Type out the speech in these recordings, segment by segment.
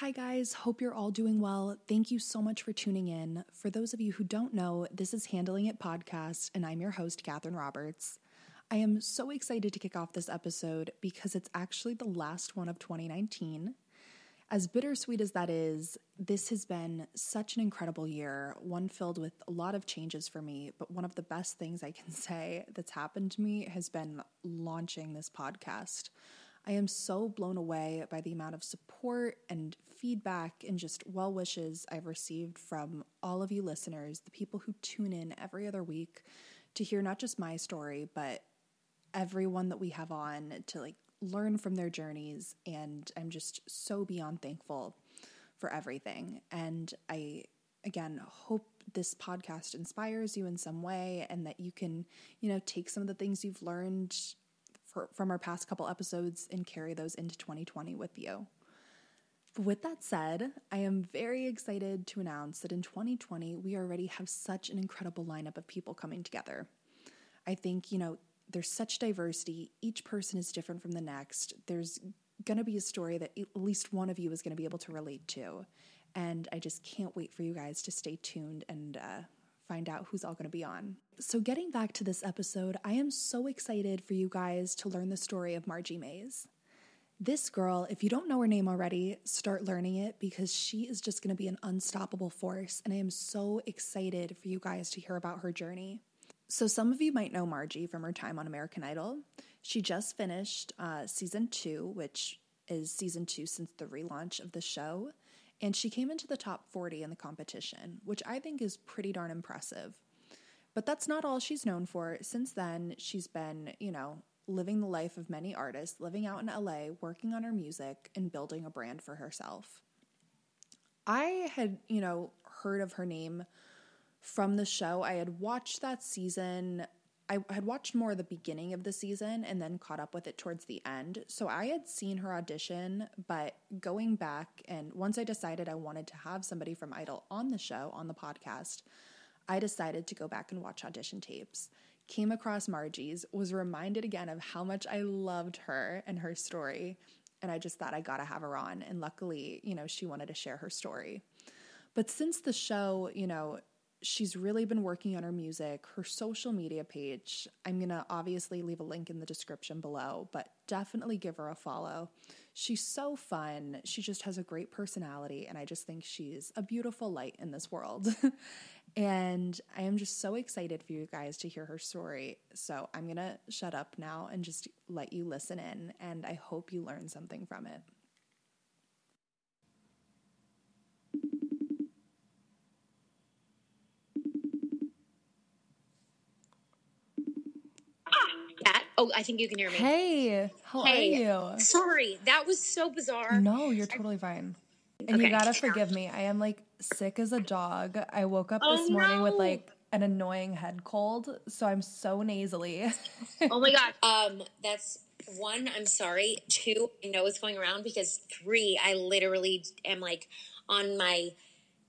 Hi, guys. Hope you're all doing well. Thank you so much for tuning in. For those of you who don't know, this is Handling It Podcast, and I'm your host, Catherine Roberts. I am so excited to kick off this episode because it's actually the last one of 2019. As bittersweet as that is, this has been such an incredible year, one filled with a lot of changes for me. But one of the best things I can say that's happened to me has been launching this podcast. I am so blown away by the amount of support and feedback and just well wishes I've received from all of you listeners, the people who tune in every other week to hear not just my story, but everyone that we have on to like learn from their journeys. And I'm just so beyond thankful for everything. And I, again, hope this podcast inspires you in some way and that you can, you know, take some of the things you've learned for, from our past couple episodes and carry those into 2020 with you. With that said, I am very excited to announce that in 2020, we already have such an incredible lineup of people coming together. I think, you know, there's such diversity. Each person is different from the next. There's going to be a story that at least one of you is going to be able to relate to. And I just can't wait for you guys to stay tuned and uh, find out who's all going to be on. So, getting back to this episode, I am so excited for you guys to learn the story of Margie Mays. This girl, if you don't know her name already, start learning it because she is just going to be an unstoppable force. And I am so excited for you guys to hear about her journey. So, some of you might know Margie from her time on American Idol. She just finished uh, season two, which is season two since the relaunch of the show. And she came into the top 40 in the competition, which I think is pretty darn impressive. But that's not all she's known for. Since then, she's been, you know, living the life of many artists, living out in LA, working on her music, and building a brand for herself. I had, you know, heard of her name from the show. I had watched that season I had watched more the beginning of the season and then caught up with it towards the end. So I had seen her audition, but going back and once I decided I wanted to have somebody from Idol on the show, on the podcast, I decided to go back and watch audition tapes. Came across Margie's, was reminded again of how much I loved her and her story. And I just thought I gotta have her on. And luckily, you know, she wanted to share her story. But since the show, you know, she's really been working on her music, her social media page. I'm going to obviously leave a link in the description below, but definitely give her a follow. She's so fun. She just has a great personality, and I just think she's a beautiful light in this world. and I am just so excited for you guys to hear her story. So I'm going to shut up now and just let you listen in, and I hope you learn something from it. Oh, I think you can hear me. Hey, how hey. are you? Sorry, that was so bizarre. No, you're totally fine. And okay. you gotta forgive me. I am like sick as a dog. I woke up this oh, morning no. with like an annoying head cold, so I'm so nasally. oh my god. Um, that's one. I'm sorry. Two. I know it's going around because three. I literally am like on my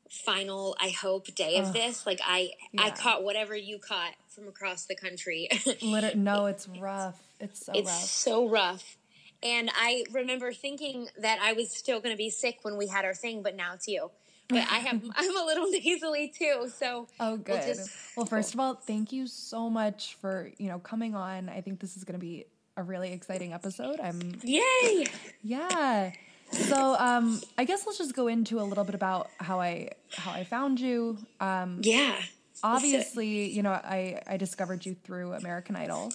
final i hope day of this like i yeah. i caught whatever you caught from across the country. Liter- no it's rough. It's so rough. it's rough. so rough. And i remember thinking that i was still going to be sick when we had our thing but now it's you. But i have i'm a little nasally too so oh good. we'll, just, well first of all thank you so much for you know coming on. I think this is going to be a really exciting episode. I'm yay! Yeah. So um, I guess let's just go into a little bit about how I how I found you. Um, yeah. Obviously, you know, I I discovered you through American Idol,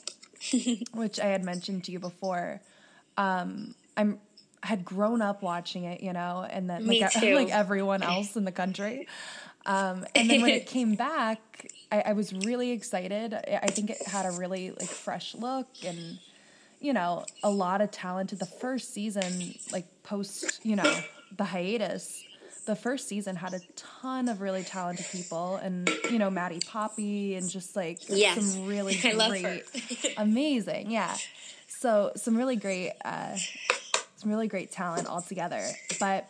which I had mentioned to you before. Um, I'm had grown up watching it, you know, and then like, like everyone else in the country. Um, and then when it came back, I, I was really excited. I think it had a really like fresh look and you know, a lot of talented. The first season, like post, you know, the hiatus, the first season had a ton of really talented people, and you know, Maddie Poppe, and just like yes. some really great, amazing, yeah. So some really great, uh, some really great talent all together. But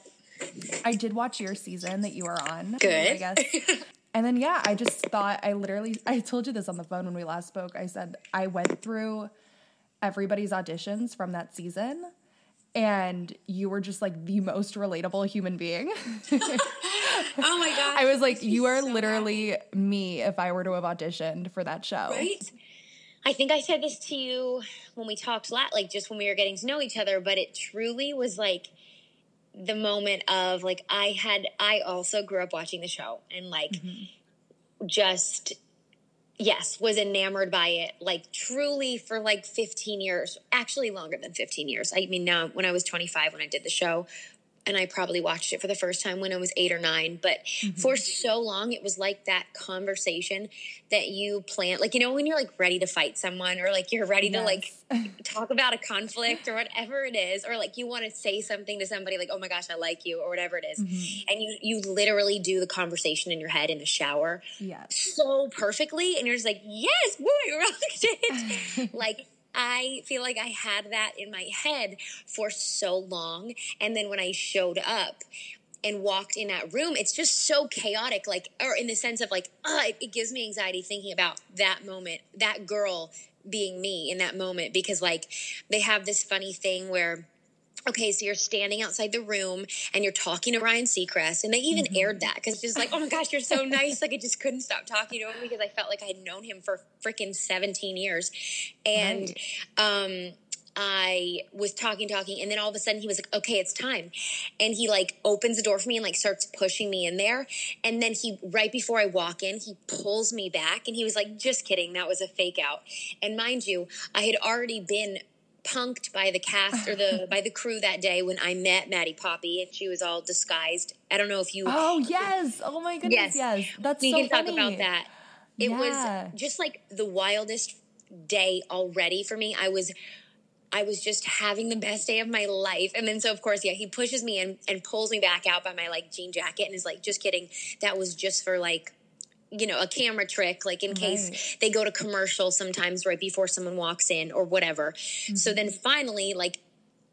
I did watch your season that you were on. Good, I guess. And then yeah, I just thought I literally I told you this on the phone when we last spoke. I said I went through everybody's auditions from that season and you were just like the most relatable human being. oh my god! I was like, you are so literally happy. me if I were to have auditioned for that show. Right. I think I said this to you when we talked last, like just when we were getting to know each other, but it truly was like the moment of like I had I also grew up watching the show and like mm-hmm. just yes, was enamored by it like truly for like 15 years, actually longer than 15 years. I mean, now when I was 25 when I did the show, and I probably watched it for the first time when I was eight or nine. But mm-hmm. for so long, it was like that conversation that you plan, like you know, when you're like ready to fight someone, or like you're ready yes. to like talk about a conflict or whatever it is, or like you want to say something to somebody, like "Oh my gosh, I like you" or whatever it is. Mm-hmm. and you you literally do the conversation in your head in the shower, yeah, so perfectly, and you're just like, "Yes, boy, rocked it!" like I feel like I had that in my head for so long. And then when I showed up, and walked in that room, it's just so chaotic, like, or in the sense of like, uh, it, it gives me anxiety thinking about that moment, that girl being me in that moment, because like they have this funny thing where okay, so you're standing outside the room and you're talking to Ryan Seacrest, and they even mm-hmm. aired that because just like, oh my gosh, you're so nice. Like I just couldn't stop talking to him because I felt like I had known him for freaking 17 years, and right. um. I was talking, talking, and then all of a sudden he was like, okay, it's time. And he like opens the door for me and like starts pushing me in there. And then he, right before I walk in, he pulls me back and he was like, just kidding. That was a fake out. And mind you, I had already been punked by the cast or the by the crew that day when I met Maddie Poppe and she was all disguised. I don't know if you. Oh yes! Oh my goodness! Yes, yes. that's we so can funny. talk about that. It yeah. was just like the wildest day already for me. I was. I was just having the best day of my life. And then, so of course, yeah, he pushes me and, and pulls me back out by my like jean jacket and is like, just kidding. That was just for like you know, a camera trick, like in right. case they go to commercial sometimes right before someone walks in or whatever. Mm-hmm. So then finally, like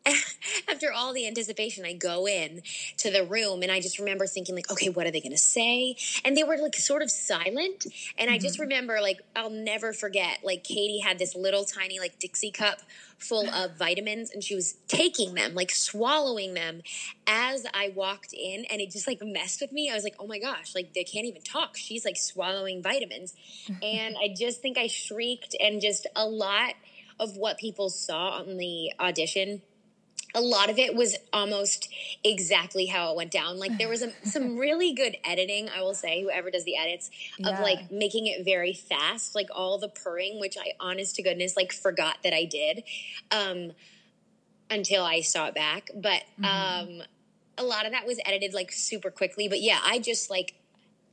after all the anticipation, I go in to the room and I just remember thinking like, okay, what are they going to say? And they were like sort of silent. And mm-hmm. I just mm-hmm. remember like, I'll never forget, like Katy had this little tiny like Dixie cup full of vitamins and she was taking them, like swallowing them as I walked in and it just like messed with me. I was like, oh my gosh, like they can't even talk. She's like swallowing vitamins. and I just think I shrieked and just a lot of what people saw on the audition a lot of it was almost exactly how it went down. Like there was a, some really good editing, I will say, whoever does the edits of yeah. like making it very fast, like all the purring, which I honest to goodness like forgot that I did um, until I saw it back. But mm-hmm. um, a lot of that was edited like super quickly. But yeah, I just like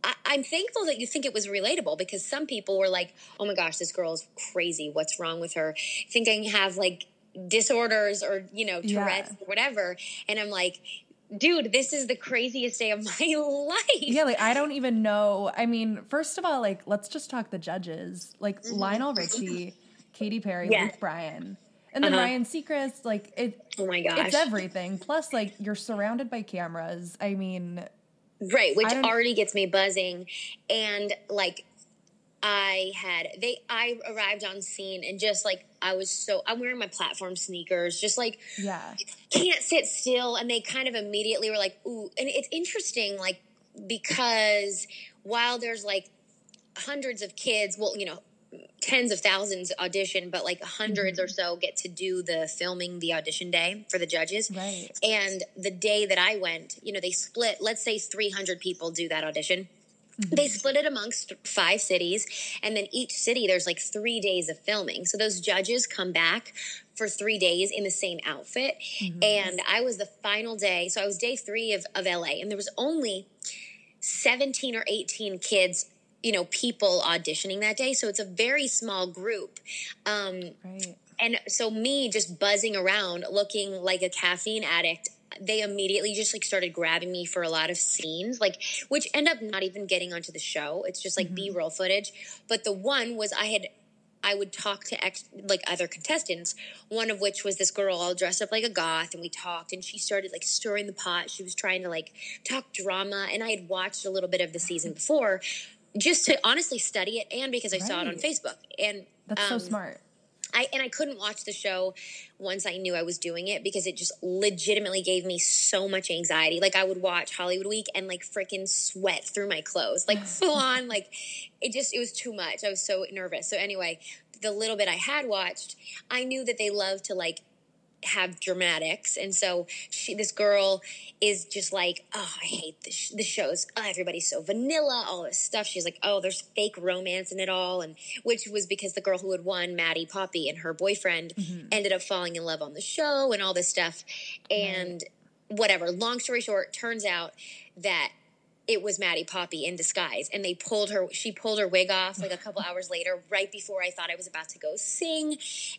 I, am thankful that you think it was relatable because some people were like, "Oh my gosh, this girl is crazy. What's wrong with her?" Thinking have like disorders or you know Tourette's yeah. or whatever, and I'm like, dude, this is the craziest day of my life. Yeah, like I don't even know. I mean, first of all, like let's just talk the judges. Like mm-hmm. Lionel Richie, Katy Perry, yeah. Luke Bryan. And then uh-huh. Ryan Seacrest, like it Oh my gosh. It's everything. Plus, like you're surrounded by cameras. I mean Right, which already gets me buzzing. And like I had they I arrived on scene and just like I was so I'm wearing my platform sneakers, just like yeah, can't sit still. And they kind of immediately were like, ooh, and it's interesting, like because while there's like hundreds of kids, well, you know, tens of thousands audition, but like 100s mm-hmm. or so get to do the filming the audition day for the judges. Right. And the day that I went, you know, they split, let's say 300 people do that audition. They split it amongst five cities, and then each city there's like three days of filming. So those judges come back for three days in the same outfit. Mm-hmm. And I was the final day. So I was day three of, of LA, and there was only 17 or 18 kids you know people auditioning that day so it's a very small group um, right. and so me just buzzing around looking like a caffeine addict they immediately just like started grabbing me for a lot of scenes, like which end up not even getting onto the show. It's just like mm-hmm. B roll footage. But the one was I had I would talk to ex, like other contestants, one of which was this girl all dressed up like a goth, and we talked, and she started like stirring the pot. She was trying to like talk drama, and I had watched a little bit of the season before, just to honestly study it, and because I right. saw it on Facebook. And that's um, so smart. I and I couldn't watch the show once I knew I was doing it because it just legitimately gave me so much anxiety. Like I would watch Hollywood Week and like freaking sweat through my clothes, like full on. Like it just it was too much. I was so nervous. So anyway, the little bit I had watched, I knew that they love to like have dramatics and so she this girl is just like oh i hate the, sh- the shows oh, everybody's so vanilla all this stuff she's like oh there's fake romance in it all and which was because the girl who had won maddie poppe and her boyfriend mm-hmm. ended up falling in love on the show and all this stuff and right. whatever long story short turns out that it was Maddie Poppe in disguise. And they pulled her, she pulled her wig off like a couple hours later, right before I thought I was about to go sing.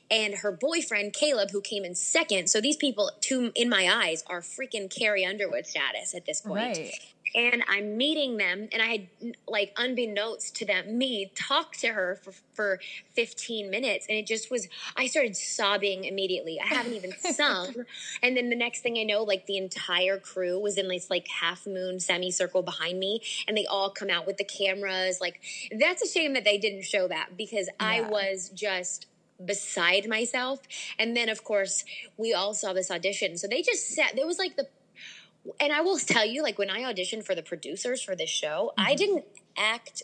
And her boyfriend, Caleb, who came in second. So these people, two in my eyes, are freaking Carrie Underwood status at this point. Right and I'm meeting them, and I had like unbeknownst to them, me talk to her for for 15 minutes, and it just was. I started sobbing immediately. I haven't even sung, and then the next thing I know, like the entire crew was in this like half moon semicircle behind me, and they all come out with the cameras. Like that's a shame that they didn't show that because yeah. I was just beside myself. And then, of course, we all saw this audition. So they just sat, there was like the and I will tell you, like when I auditioned for the producers for this show, mm-hmm. I didn't act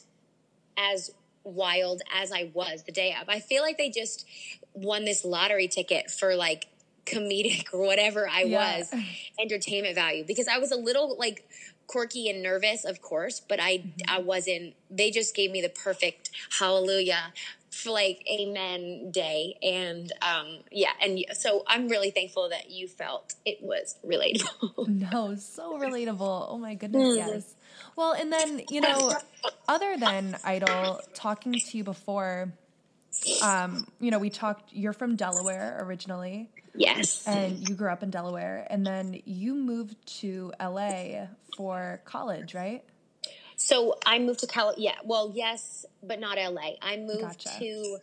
as wild as I was the day of. I feel like they just won this lottery ticket for like comedic or whatever I yeah. was, entertainment value, because I was a little like quirky and nervous, of course, but I mm-hmm. I wasn't. They just gave me the perfect hallelujah for like amen day and um yeah and so i'm really thankful that you felt it was relatable no so relatable oh my goodness mm. yes well and then you know other than idol talking to you before um you know we talked you're from delaware originally yes and you grew up in delaware and then you moved to la for college right so I moved to Cal. Yeah, well, yes, but not LA. I moved gotcha. to.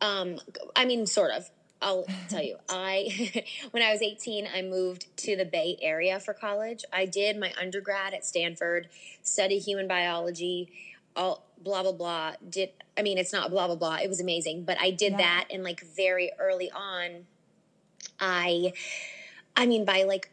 Um, I mean, sort of. I'll tell you. I when I was 18, I moved to the Bay Area for college. I did my undergrad at Stanford, studied human biology, all blah blah blah. Did I mean it's not blah blah blah. It was amazing, but I did yeah. that and like very early on I I mean by like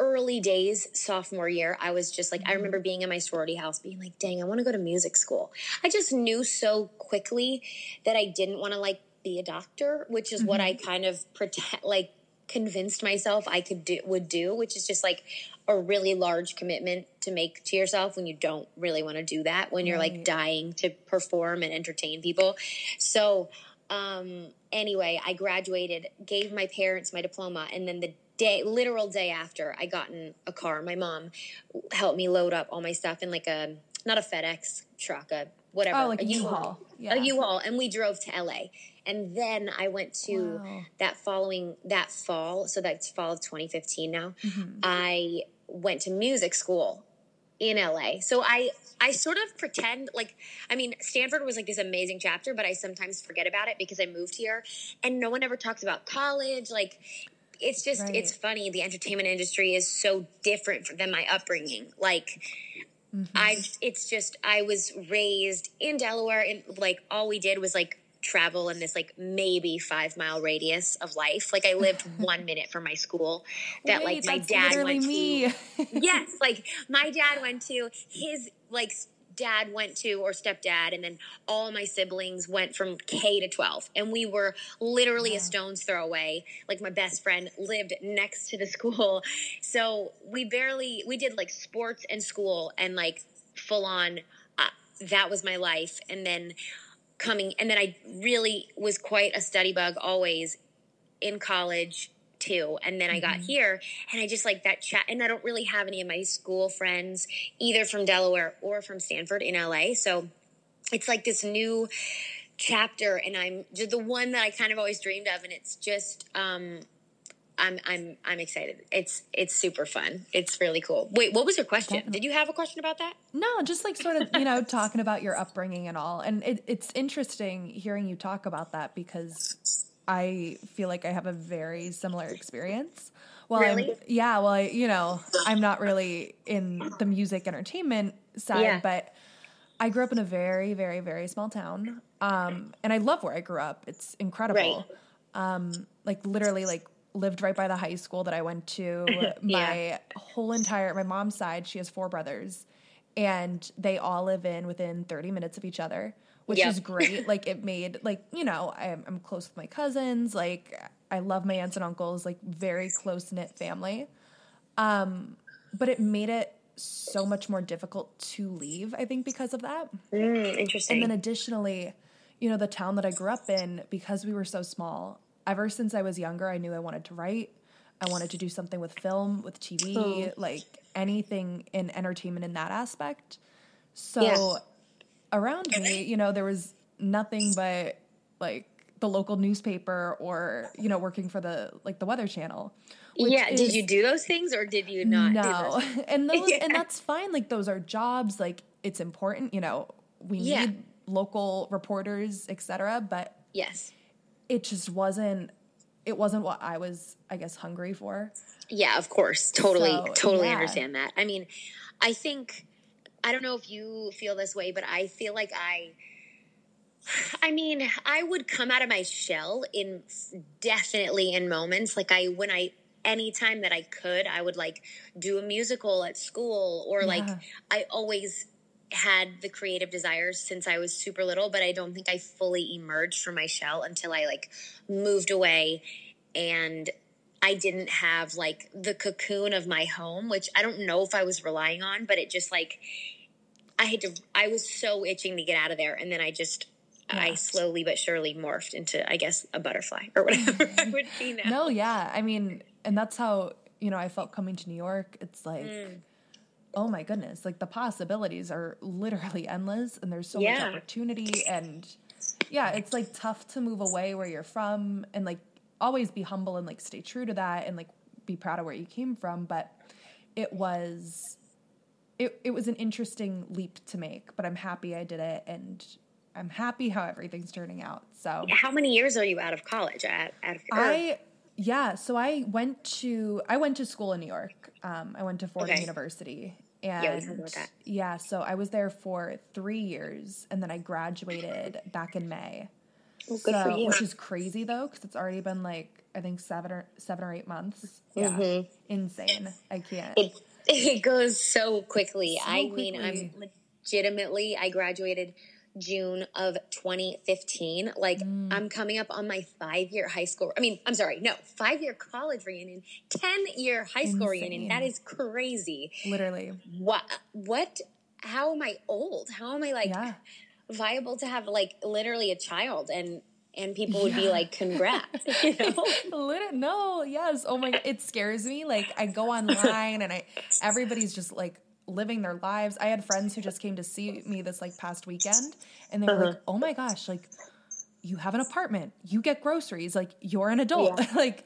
early days sophomore year i was just like i remember mm-hmm. being in my sorority house being like dang i want to go to music school i just knew so quickly that i didn't want to like be a doctor which is mm-hmm. what i mm-hmm. kind of pretend like convinced myself i could do would do which is just like a really large commitment to make to yourself when you don't really want to do that when you're right. like dying to perform and entertain people so um anyway i graduated gave my parents my diploma and then the day, literal day after I got in a car, my mom helped me load up all my stuff in like a, not a FedEx truck, a whatever. Oh, like a U-Haul. Yeah. A U-Haul. And we drove to LA. And then I went to wow. that following, that fall, so that's fall of 2015 now, mm-hmm. I went to music school in LA. So I I sort of pretend like I mean Stanford was like this amazing chapter, but I sometimes forget about it because I moved here and no one ever talks about college. Like it's just right. it's funny the entertainment industry is so different than my upbringing like mm-hmm. i it's just i was raised in delaware and like all we did was like travel in this like maybe five mile radius of life. Like i lived one minute from my school that Wait, like my dad went me. to yes like my dad went to his like dad went to or stepdad and then all my siblings went from K to 12 and we were literally a stone's throw away. Like my best friend lived next to the school. So we barely we did like sports and school and like full on uh, that was my life. And then coming and then I really was quite a study bug always in college too. And then I got mm-hmm. here and I just like that chat. And I don't really have any of my school friends either from Delaware or from Stanford in LA. So it's like this new chapter and I'm just the one that I kind of always dreamed of. And it's just, um, I'm I'm I'm excited. It's it's super fun. It's really cool. Wait, what was your question? Definitely. Did you have a question about that? No, just like sort of you know talking about your upbringing and all. And it, it's interesting hearing you talk about that because I feel like I have a very similar experience. Well, really? I'm, yeah, well, I, you know, I'm not really in the music entertainment side, yeah. but I grew up in a very, very, very small town. Um, and I love where I grew up. It's incredible. Right. Um, like literally like lived right by the high school that I went to. my whole entire my mom's side, she has four brothers and they all live in within 30 minutes of each other, which yep. is great. like it made like, you know, I'm, I'm close with my cousins, like I love my aunts and uncles, like very close knit family. Um, but it made it so much more difficult to leave, I think, because of that. Mm, interesting. And then additionally, you know, the town that I grew up in, because we were so small, ever since I was younger, I knew I wanted to write. I wanted to do something with film, with TV, oh. like anything in entertainment in that aspect. So yeah. around me, you know, there was nothing but like the local newspaper or, you know, working for the like the weather channel. Yeah, is, did you do those things or did you not? No. and those yeah. and that's fine. Like those are jobs, like it's important, you know. We yeah. need local reporters, etc. But yes, it just wasn't. It wasn't what I was, I guess, hungry for. Yeah, of course, totally, so, totally yeah. understand that. I mean, I think I don't know if you feel this way, but I feel like I. I mean, I would come out of my shell in definitely in moments like I when I anytime that I could, I would like do a musical at school or yeah. like I always had the creative desires since I was super little, but I don't think I fully emerged from my shell until I like moved away and I didn't have like the cocoon of my home, which I don't know if I was relying on, but it just like I had to I was so itching to get out of there and then I just yeah. I slowly but surely morphed into I guess a butterfly or whatever I would be now. No, yeah. I mean, and that's how, you know, I felt coming to New York. It's like mm oh my goodness, like the possibilities are literally endless and there's so yeah. much opportunity and yeah, it's like tough to move away where you're from and like always be humble and like stay true to that and like be proud of where you came from, but it was it it was an interesting leap to make, but I'm happy I did it and I'm happy how everything's turning out. So How many years are you out of college at, at I yeah, so I went to I went to school in New York. Um, I went to Fordham okay. University, and yeah, yeah, so I was there for three years, and then I graduated back in May. Well, good so, for you. Which is crazy though, because it's already been like I think seven or seven or eight months. Yeah, mm-hmm. insane. I can't. It, it goes so quickly. So I quickly. mean, I'm legitimately. I graduated June of 2015. Like mm. I'm coming up on my five year high school. I mean, I'm sorry, no, five year college reunion, 10 year high school Insane. reunion. That is crazy. Literally. What, what, how am I old? How am I like yeah. viable to have like literally a child and, and people would yeah. be like, "Congrats!" You know? no, yes. Oh my, it scares me. Like I go online and I, everybody's just like living their lives. I had friends who just came to see me this like past weekend and they were uh-huh. like, "Oh my gosh, like you have an apartment, you get groceries, like you're an adult." Yeah. like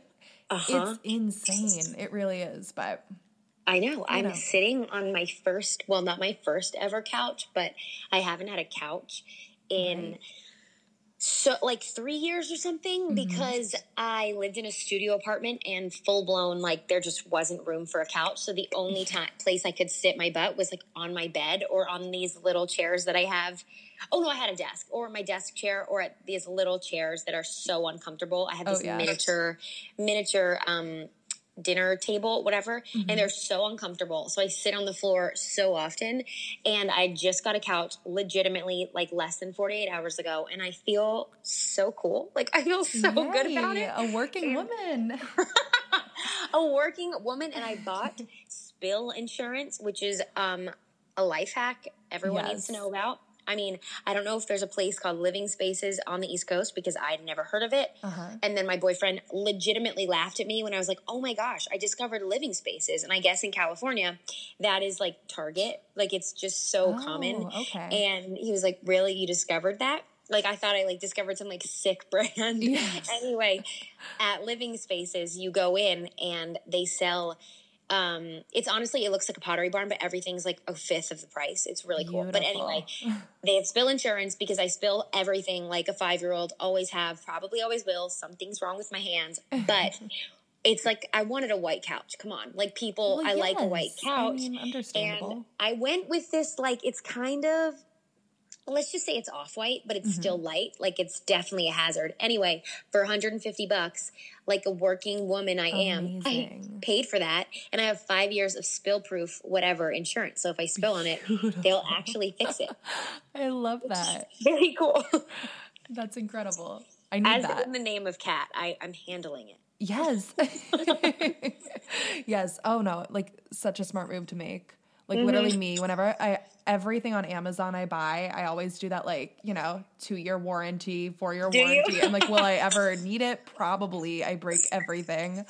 uh-huh. it's insane. It really is, but I know. I'm know. sitting on my first, well, not my first ever couch, but I haven't had a couch in right so like three years or something mm-hmm. because I lived in a studio apartment and full blown like there just wasn't room for a couch. So the only time place I could sit my butt was like on my bed or on these little chairs that I have. Oh no, I had a desk or my desk chair or at these little chairs that are so uncomfortable. I have this oh, yeah. miniature miniature um dinner table, whatever, mm-hmm. and they're so uncomfortable. So I sit on the floor so often. And I just got a couch legitimately like less than 48 hours ago. And I feel so cool. Like I feel so Yay, good about it. A working woman. a working woman. And I bought spill insurance, which is um, a life hack everyone yes. needs to know about. I mean, I don't know if there's a place called Living Spaces on the East Coast because I'd never heard of it. Uh-huh. And then my boyfriend legitimately laughed at me when I was like, oh my gosh, I discovered Living Spaces. And I guess in California, that is like Target. Like it's just so oh, common. Okay. And he was like, really? You discovered that? Like I thought I like discovered some like sick brand. Yes. anyway, at Living Spaces, you go in and they sell um, it's honestly, it looks like a pottery barn, but everything's like a fifth of the price. It's really cool. Beautiful. But anyway, they have spill insurance because I spill everything like a five year old always have, probably always will. Something's wrong with my hands, but it's like I wanted a white couch. Come on, like people, well, I yes. like a white couch. I mean, understandable. And I went with this like it's kind of let's just say it's off white, but it's mm-hmm. still light. Like it's definitely a hazard. Anyway, for 150 bucks, like a working woman I am, I paid for that. And I have five years of spill proof, whatever insurance. So if I spill on it, they'll actually fix it. I love that. Very cool. That's incredible. I need As that. in the name of cat, I, I'm handling it. Yes. yes. Oh no, like such a smart move to make. Like mm-hmm. literally me, whenever I everything on Amazon I buy, I always do that like, you know, two year warranty, four year warranty. and like, will I ever need it? Probably. I break everything.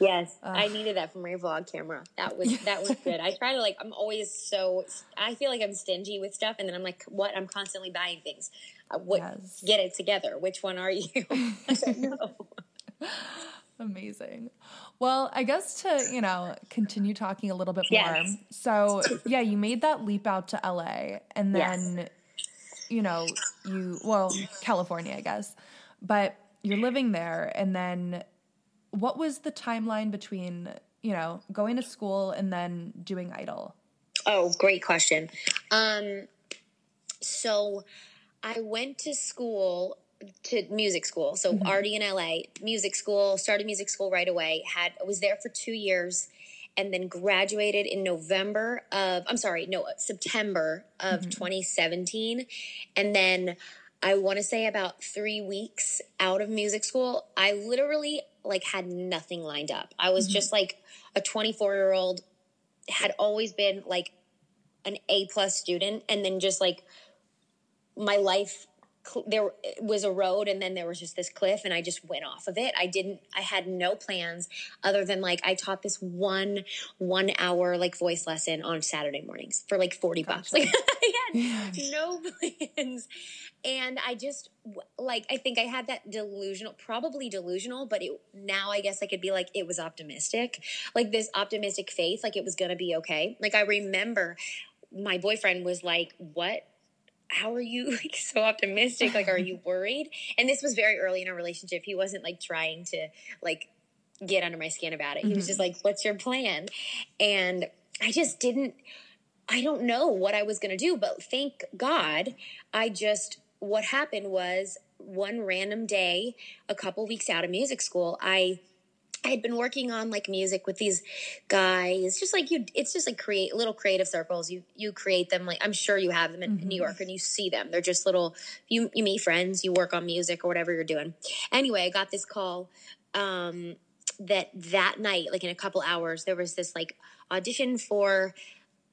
Yes, uh, I needed that for my vlog camera. That was that was good. I try to like. I'm always so. I feel like I'm stingy with stuff, and then I'm like, what? I'm constantly buying things. Uh, what? Yes. Get it together. Which one are you? Amazing. Well, I guess to, you know, continue talking a little bit more. Yes. So, yeah, you made that leap out to LA and then, yes. you know, you, well, California, I guess, but you're living there. And then what was the timeline between, you know, going to school and then doing Idol? Oh, great question. Um, so I went to school to music school. So mm-hmm. already in LA, music school, started music school right away. Had was there for 2 years and then graduated in November of I'm sorry, no, September of mm-hmm. 2017. And then I want to say about 3 weeks out of music school, I literally like had nothing lined up. I was mm-hmm. just like a 24-year-old had always been like an A plus student and then just like my life there was a road and then there was just this cliff and I just went off of it. I didn't I had no plans other than like I taught this one 1 hour like voice lesson on Saturday mornings for like 40 gotcha. bucks. Like I had no plans. And I just like I think I had that delusional probably delusional, but it now I guess I could be like it was optimistic. Like this optimistic faith like it was going to be okay. Like I remember my boyfriend was like, "What how are you like so optimistic? Like, are you worried? And this was very early in our relationship. He wasn't like trying to like get under my skin about it. He mm-hmm. was just like, what's your plan? And I just didn't, I don't know what I was going to do, but thank God I just, what happened was one random day, a couple weeks out of music school, I I had been working on like music with these guys, just like you. It's just like create little creative circles. You you create them. Like I'm sure you have them in, mm-hmm. New York, and you see them. They're just little. You you meet friends. You work on music or whatever you're doing. Anyway, I got this call um, that that night, like in a couple hours, there was this like audition for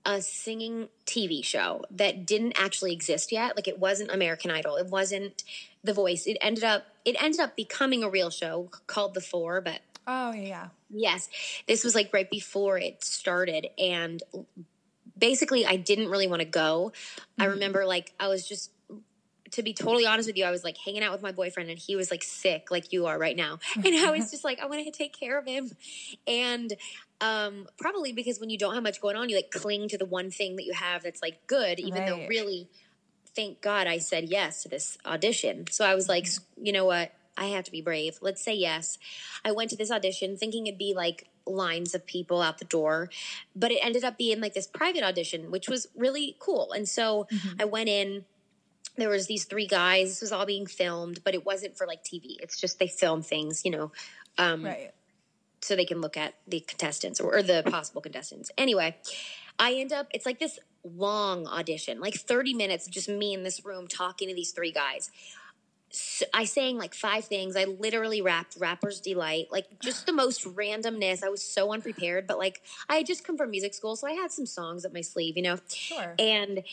a singing TV show that didn't actually exist yet. Like it wasn't American Idol. It wasn't The Voice. It ended up it ended up becoming a real show called The Four, but Oh, yeah. Yes. This was like right before it started. And basically, I didn't really want to go. Mm-hmm. I remember, like, I was just, to be totally honest with you, I was like hanging out with my boyfriend and he was like sick, like you are right now. And I was just like, I want to take care of him. And um, probably because when you don't have much going on, you like cling to the one thing that you have that's like good, even right. though really, thank God I said yes to this audition. So I was like, mm-hmm. you know what? I have to be brave. Let's say yes. I went to this audition thinking it'd be like lines of people out the door, but it ended up being like this private audition, which was really cool. And so mm-hmm. I went in. There was these three guys. This was all being filmed, but it wasn't for like TV. It's just they film things, you know, um, right. so they can look at the contestants or, or the possible contestants. Anyway, I end up. It's like this long audition, like thirty minutes of just me in this room talking to these three guys. I sang like five things. I literally rapped Rapper's Delight, like just the most randomness. I was so unprepared, but like I had just come from music school, so I had some songs up my sleeve, you know? Sure. And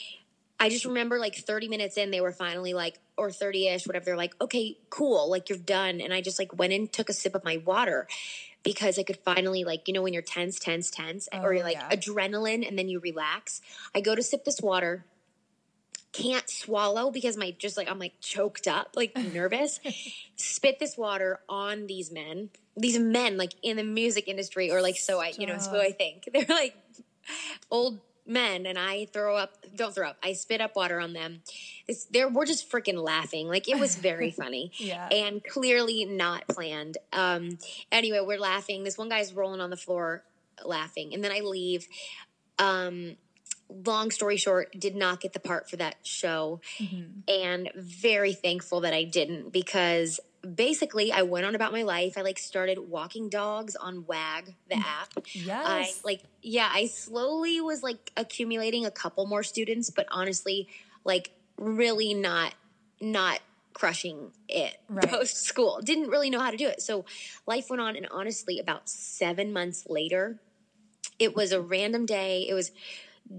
I just remember like 30 minutes in, they were finally like, or 30 ish, whatever. They're like, okay, cool, like you're done. And I just like went and took a sip of my water because I could finally like, you know, when you're tense, tense, tense, oh, or you're like yeah. adrenaline and then you relax. I go to sip this water can't swallow because my just like I'm like choked up, like nervous. Spit this water on these men, these men like in the music industry, or like so I, you know, so I think they're like old men, and I throw up, don't throw up, I spit up water on them. It's, they're we're just freaking laughing, like it was very funny, yeah, and clearly not planned. Um, anyway, we're laughing. This one guy's rolling on the floor laughing, and then I leave. Um, long story short, did not get the part for that show. Mm-hmm. And very thankful that I didn't because basically I went on about my life. I like started walking dogs on Wag, the mm. app. Yes. I like yeah, I slowly was like accumulating a couple more students, but honestly, like really not not crushing it right. post school. Didn't really know how to do it. So life went on and honestly about 7 months later, it was a random day. It was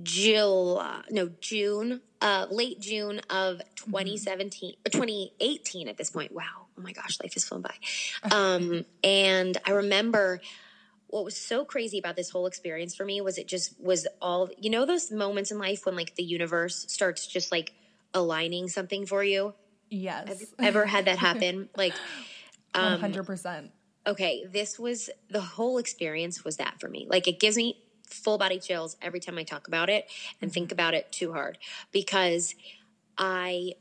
July, no, June, uh, late June of 2017, mm-hmm. 2018 at this point. Wow. Oh my gosh, life is flown by. Um, and I remember what was so crazy about this whole experience for me was it just was all, you know, those moments in life when like the universe starts just like aligning something for you. Yes. Have you ever had that happen? like, um, 100%. Okay. This was the whole experience was that for me. Like, it gives me full body chills every time I talk about it and mm-hmm. think about it too hard because I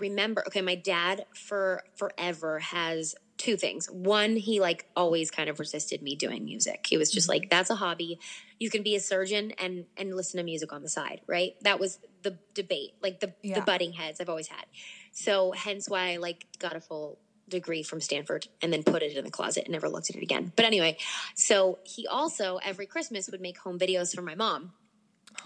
remember okay my dad for forever has two things one he like always kind of resisted me doing music he was just mm-hmm. like that's a hobby you can be a surgeon and and listen to music on the side right that was the debate like the yeah. the butting heads i've always had so hence why i like got a full degree from Stanford and then put it in the closet and never looked at it again. But anyway, so he also every Christmas would make home videos for my mom.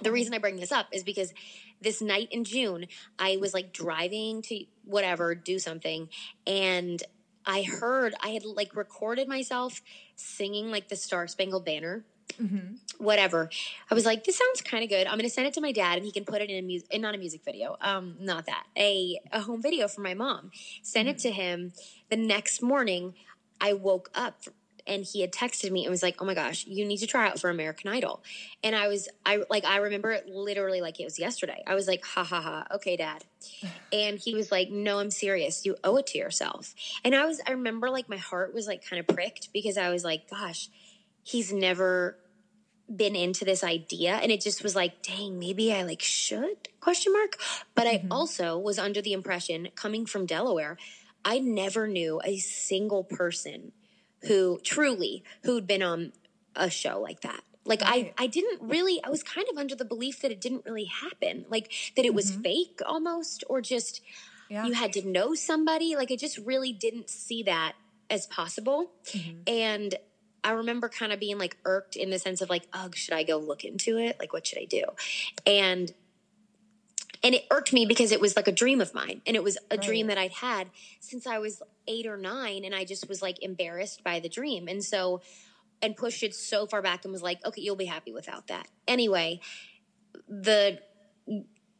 The oh. reason I bring this up is because this night in June, I was like driving to whatever, do something, and I heard I had like recorded myself singing like the Star Spangled Banner mm-hmm. whatever. I was like, this sounds kind of good. I'm going to send it to my dad, and he can put it in a music, not a music video, um, not that, a a home video for my mom. Send mm-hmm. it to him. The next morning, I woke up and he had texted me and was like, "Oh my gosh, you need to try out for American Idol." And I was, I like, I remember it literally like it was yesterday. I was like, "Ha ha ha, okay, Dad." And he was like, "No, I'm serious. You owe it to yourself." And I was, I remember like my heart was like kind of pricked because I was like, "Gosh." He's never been into this idea and it just was like dang maybe i like should question mark but mm-hmm. i also was under the impression coming from delaware i never knew a single person who truly who'd been on a show like that like right. i i didn't really i was kind of under the belief that it didn't really happen like that it was mm-hmm. fake almost or just yeah. you had to know somebody like i just really didn't see that as possible mm-hmm. and I remember kind of being like irked in the sense of like, ugh, should I go look into it? Like, what should I do? And and it irked me because it was like a dream of mine and it was a right. dream that I'd had since I was eight or nine and I just was like embarrassed by the dream. And so and pushed it so far back and was like, okay, you'll be happy without that. Anyway, the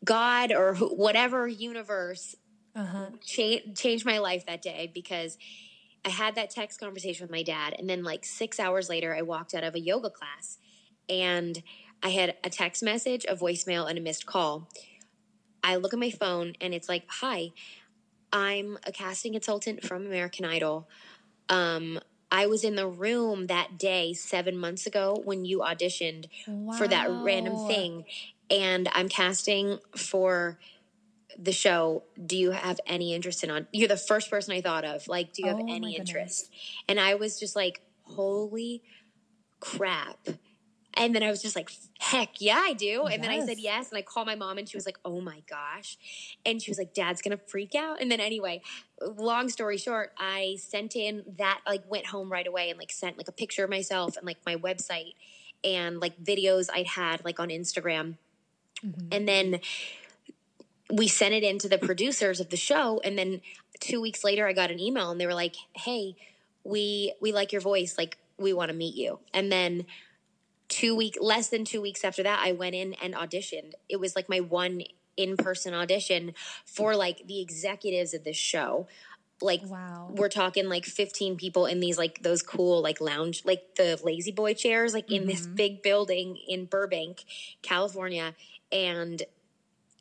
God or whatever universe uh-huh. cha- changed my life that day because I had that text conversation with my dad. And then, like, six hours later, I walked out of a yoga class and I had a text message, a voicemail, and a missed call. I look at my phone and it's like, Hi, I'm a casting consultant from American Idol. Um, I was in the room that day seven months ago when you auditioned wow. for that random thing. And I'm casting for the show, do you have any interest in on? You're the first person I thought of. Like, do you have oh any interest? And I was just like, holy crap. And then I was just like, heck yeah, I do. And yes. then I said yes. And I called my mom and she was like, oh my gosh. And she was like, dad's going to freak out. And then anyway, long story short, I sent in that, like, went home right away and like sent like a picture of myself and like my website and like videos I'd had like on Instagram. Mm-hmm. And then we sent it in to the producers of the show and then two weeks later i got an email and they were like hey we we like your voice. Like we want to meet you. And then two week less than two weeks after that i went in and auditioned. It was like my one in-person audition for like the executives of this show. Like wow. we're talking like 15 people in these like those cool like lounge like the La-Z-Boy chairs like in mm-hmm. this big building in burbank california. And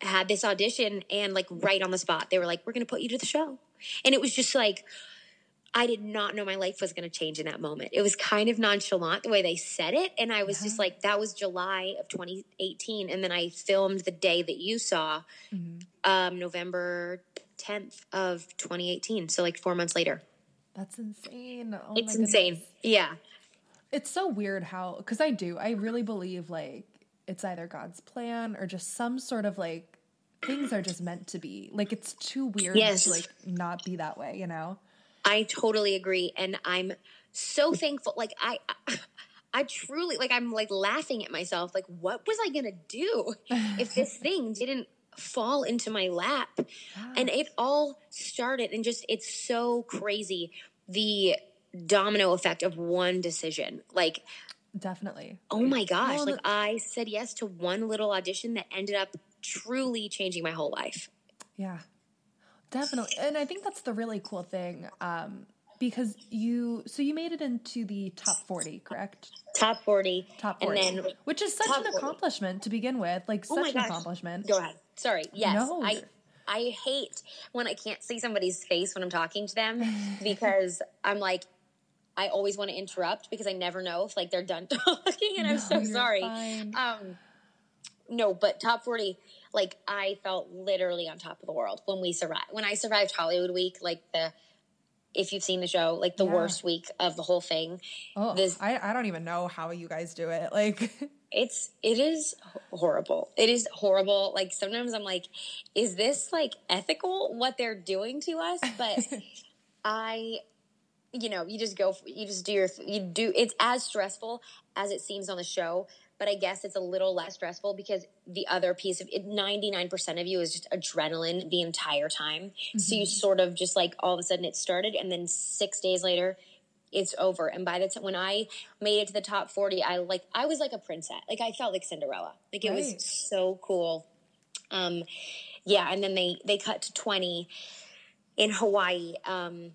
had this audition and like right on the spot they were like we're going to put you to the show. And it was just like i did not know my life was going to change in that moment. It was kind of nonchalant the way they said it and i was yeah. just like that was july of 2018 and then i filmed the day that you saw mm-hmm. um, november 10th of 2018 so like four months later. That's insane. Oh it's insane. yeah. It's so weird how because i do. I really believe like it's either God's plan or just some sort of like things are just meant to be. Like it's too weird Yes. to like not be that way, you know? I totally agree, and I'm so thankful. Like I, I truly like I'm like laughing at myself. Like, what was I gonna do if this thing didn't fall into my lap? And it all started, and just it's so crazy the domino effect of one decision. Like, Definitely. oh my gosh! Well, like I said yes to one little audition that ended up truly changing my whole life. Yeah, definitely. And I think that's the really cool thing um, because you, so you made it into the top 40, correct? Top forty, Top and 40. then which is such an 40. accomplishment to begin with. Like, Oh such my an gosh. accomplishment. Go ahead. Sorry. Yes. No. I I hate when I can't see somebody's face when I'm talking to them because I'm like I always want to interrupt because I never know if like they're done talking and I'm so sorry. fine. Um no, but top 40 like I felt literally on top of the world when we survived. When I survived Hollywood week like the if you've seen the show, like the Yeah. worst week of the whole thing. Oh, this- I, I don't even know how you guys do it. Like, it's it is horrible it is horrible like sometimes i'm like is this like ethical what they're doing to us but i you know you just go you just do your you do it's as stressful as it seems on the show but i guess it's a little less stressful because the other piece of it 99% of you is just adrenaline the entire time so you sort of just like all of a sudden it started and then six days later it's over. And by the time when I made it to the top 40, I like I was like a princess. Like I felt like Cinderella. Like it Right. was so cool. Um yeah, and then they they cut to 20 in Hawaii. Um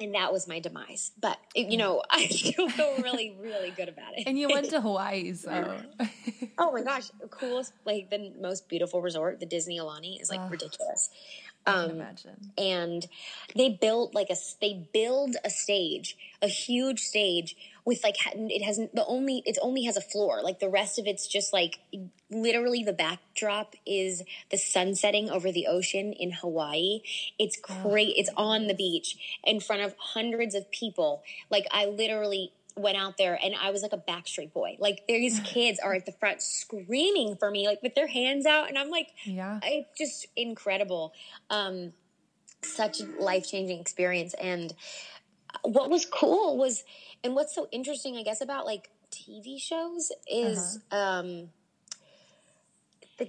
and that was my demise. But you know, I still feel really, really good about it. and you went to Hawaii, so oh my gosh, coolest, like the most beautiful resort, the Disney Aulani, is like ridiculous. I Um, imagine. and they built like a they build a stage a huge stage with like it has the only it only has a floor. Like the rest of it's just like literally the backdrop is the sun setting over the ocean in hawaii. It's great. It's on the beach in front of hundreds of people. Like i literally went out there and I was like a backstreet boy. Like these kids are at the front screaming for me, like with their hands out, and I'm like, Yeah. it's just incredible. Um, such a life changing experience. And what was cool was, and what's so interesting, I guess, about like TV shows is um, the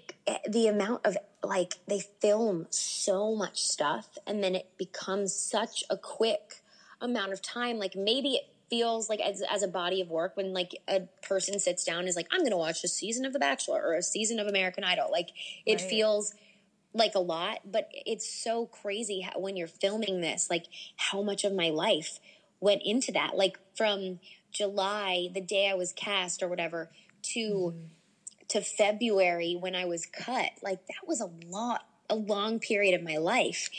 the amount of like they film so much stuff, and then it becomes such a quick amount of time. Like maybe it feels like as, as a body of work when like a person sits down and is like i'm gonna watch a season of the bachelor or a season of american idol. Like it Right. feels like a lot but it's so crazy how, when you're filming this like how much of my life went into that. Like from july the day i was cast or whatever to mm-hmm. to february when i was cut like that was a lot a long period of my life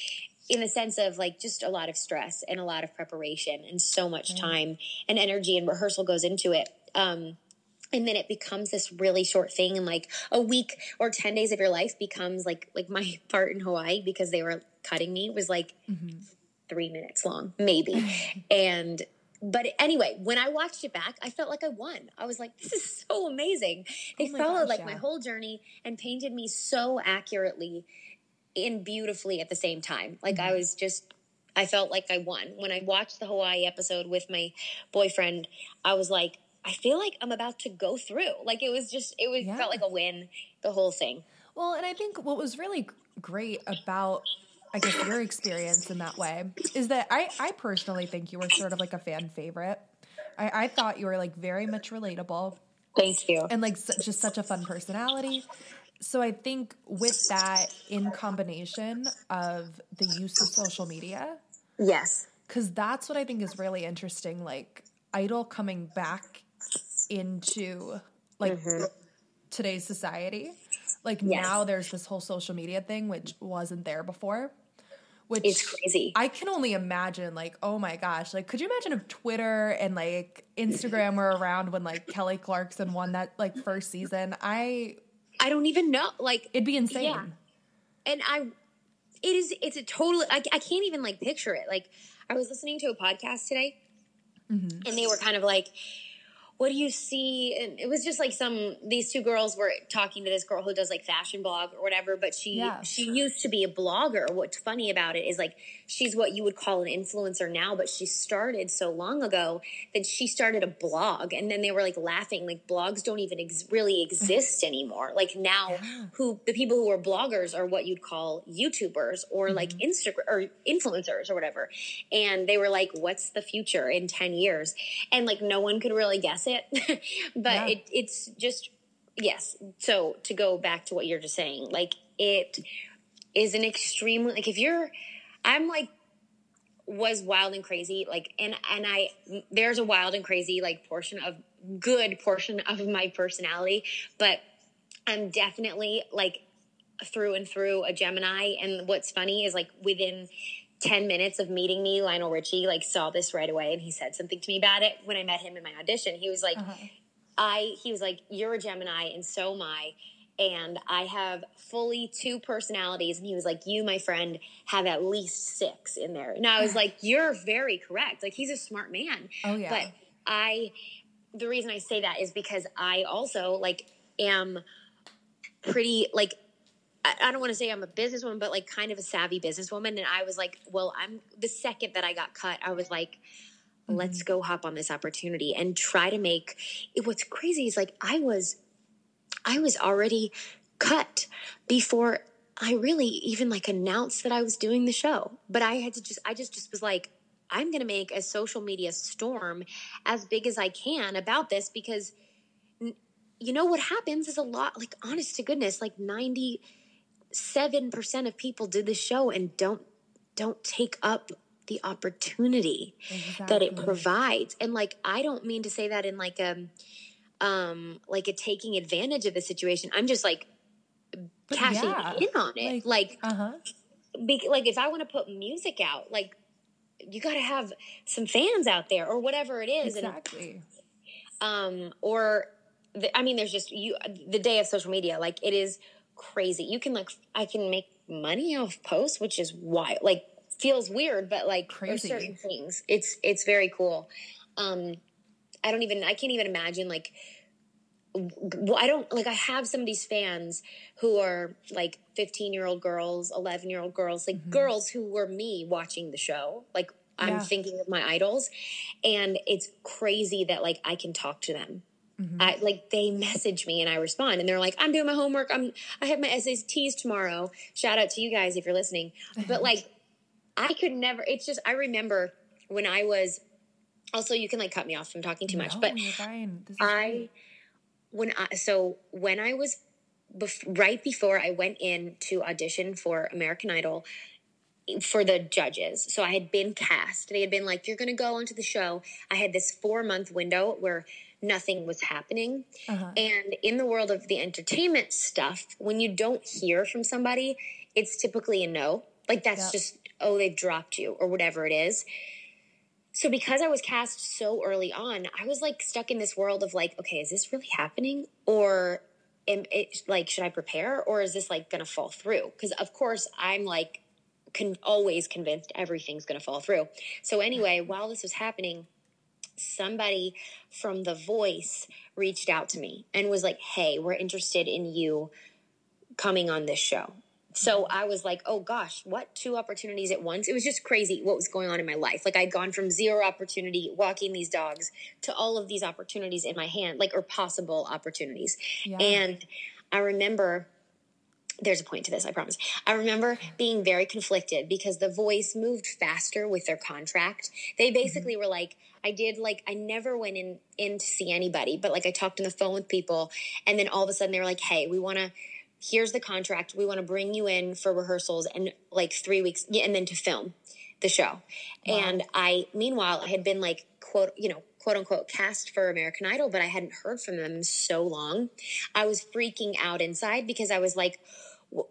in the sense of like just a lot of stress and a lot of preparation and so much time and energy and rehearsal goes into it. Um and then it becomes this really short thing and like a week or 10 days of your life becomes like like my part in hawaii because they were cutting me was like three minutes long maybe. And but anyway when i watched it back i felt like i won. I was like this is so amazing. They Oh followed gosh, like my whole journey and painted me so accurately and beautifully at the same time like Mm-hmm. i was just I felt like I won. When I watched the Hawaii episode with my boyfriend, I was like, I feel like I'm about to go through. Like it was just, it was Yeah. felt like a win, the whole thing. Well, and I think what was really great about, I guess, your experience in that way is that I, I personally think you were sort of like a fan favorite. I, I thought you were like very much relatable Thank you. and like su- just such a fun personality. So I think with that in combination of the use of social media, Yes. because that's what I think is really interesting. Like Idol coming back into like today's society. Like Mm-hmm. Yes. now there's this whole social media thing which wasn't there before. Which is crazy. I can only imagine like, oh my gosh, like could you imagine if Twitter and like Instagram were around when like Kelly Clarkson won that like first season? I I don't even know. Like, it'd be insane. Yeah. and I, it is, it's a total, I, I can't even like picture it. Like, I was listening to a podcast today Mm-hmm. and they were kind of like, what do you see? And it was just like some these two girls were talking to this girl who does like fashion blog or whatever, but she Yeah. she used to be a blogger. What's funny about it is like she's what you would call an influencer now, but she started so long ago that she started a blog and then they were like laughing like blogs don't even ex- really exist anymore. Like now Yeah. who the people who are bloggers are what you'd call YouTubers or like Mm-hmm. Instagram or influencers or whatever. And they were like, what's the future in 10 years? And like no one could really guess it. but Yeah. it, it's just, yes. So to go back to what you're just saying, like it is an extremely, like if you're, I'm like, was wild and crazy like and and i there's a wild and crazy like portion of good portion of my personality but i'm definitely like through and through a gemini and what's funny is like within 10 minutes of meeting me lionel richie like saw this right away and he said something to me about it when i met him in my audition he was like Uh-huh. I he was like, You're a Gemini and so am I. And I have fully two personalities. And he was like, You, my friend, have at least six in there. And I was like, You're very correct. Like he's a smart man. Oh yeah. But I the reason I say that is because I also like am pretty like I don't want to say I'm a businesswoman, but like kind of a savvy businesswoman. And I was like, well, I'm the second that I got cut, I was like, let's mm-hmm. go hop on this opportunity and try to make it. What's crazy is like I was, I was already cut before I really even like announced that I was doing the show. But I had to just, I just, just was like, I'm going to make a social media storm as big as I can about this because you know what happens is a lot like honest to goodness like 97% of people do the show and don't don't take up the opportunity that it provides. And like i don't mean to say that in like a um like a taking advantage of the situation. I'm just like But cashing yeah, in on it. like uh-huh. be, like if I want to put music out, like you got to have some fans out there or whatever it is, Exactly. and um, or the, I mean, there's just you the day of social media, like it is crazy. You can like I can make money off posts, which is wild. Like feels weird, but like there's Crazy. certain things. It's it's very cool. Um, I don't even I can't even imagine like well, I don't like I have some of these fans who are like 15 year old girls, 11 year old girls, like girls who were me watching the show. Like I'm Yeah. thinking of my idols and it's crazy that like I can talk to them. I like they message me and I respond and they're like, I'm doing my homework. I'm I have my SATs tomorrow. Shout out to you guys if you're listening. But like I could never it's just I remember when I was also you can like cut me off from talking too much, No, but. I great. when I so when I was bef- right before I went in to audition for American Idol for the judges. So I had been cast. They had been like, "You're going to go onto the show." I had this four month window where nothing was happening. Uh-huh. And in the world of the entertainment stuff, when you don't hear from somebody, it's typically a no. Like that's Yep. just oh they've dropped you or whatever it is. So because I was cast so early on, I was like stuck in this world of like, okay, is this really happening or am it like should I prepare or is this like to fall through? Cuz of course I'm like con- always convinced everything's going to fall through. So anyway, while this was happening, somebody from The Voice reached out to me and was like, "Hey, we're interested in you coming on this show." So mm-hmm. I was like, "Oh gosh, what two opportunities at once?" It was just crazy what was going on in my life. Like I'd gone from zero opportunity walking these dogs to all of these opportunities in my hand, like or possible opportunities. Yeah. And I remember there's a point to this, I promise. I remember being very conflicted because the voice moved faster with their contract. They mm-hmm. basically were like, I did like I never went in in to see anybody, but like I talked on the phone with people, and then all of a sudden they were like, Hey, we wanna here's the contract. We want to bring you in for rehearsals and like three weeks yeah, and then to film the show. And I meanwhile I had been like quote you know quote unquote cast for American Idol, but I hadn't heard from them in so long. I was freaking out inside because I was like,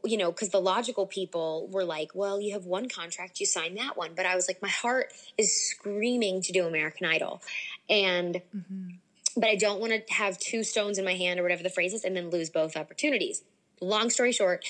you know, because the logical people were like, well, you have one contract, you sign that one. But I was like, my heart is screaming to do American Idol. And, mm-hmm. but I don't want to have two stones in my hand or whatever the phrase is and then lose both opportunities. Long story short,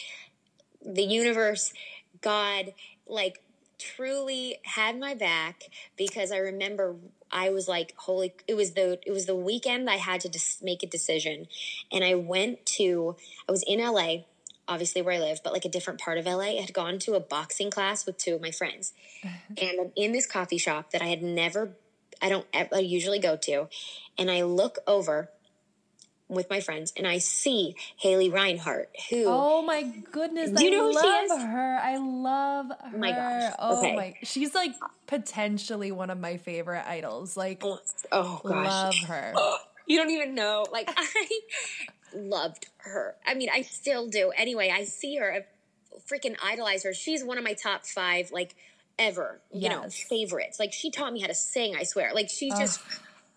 the universe, God, like, truly had my back because I remember I was like, holy, it was the, it was the weekend I had to just make a decision. And I went to, I was in LA, obviously where I live, but like a different part of LA. I had gone to a boxing class with two of my friends. and I'm in this coffee shop that I had never, I don't I usually go to. And I look over with my friends and I see Haley Reinhart, who Oh my goodness. Do you know I love she is? her. I love her. Oh my gosh. Oh okay. my she's like potentially one of my favorite idols. Like oh, oh gosh. love her. you don't even know. Like I loved her. I mean, I still do. Anyway, I see her, I freaking idolize her. She's one of my top five, like ever, you yes. know, favorites. Like she taught me how to sing, I swear. Like she's just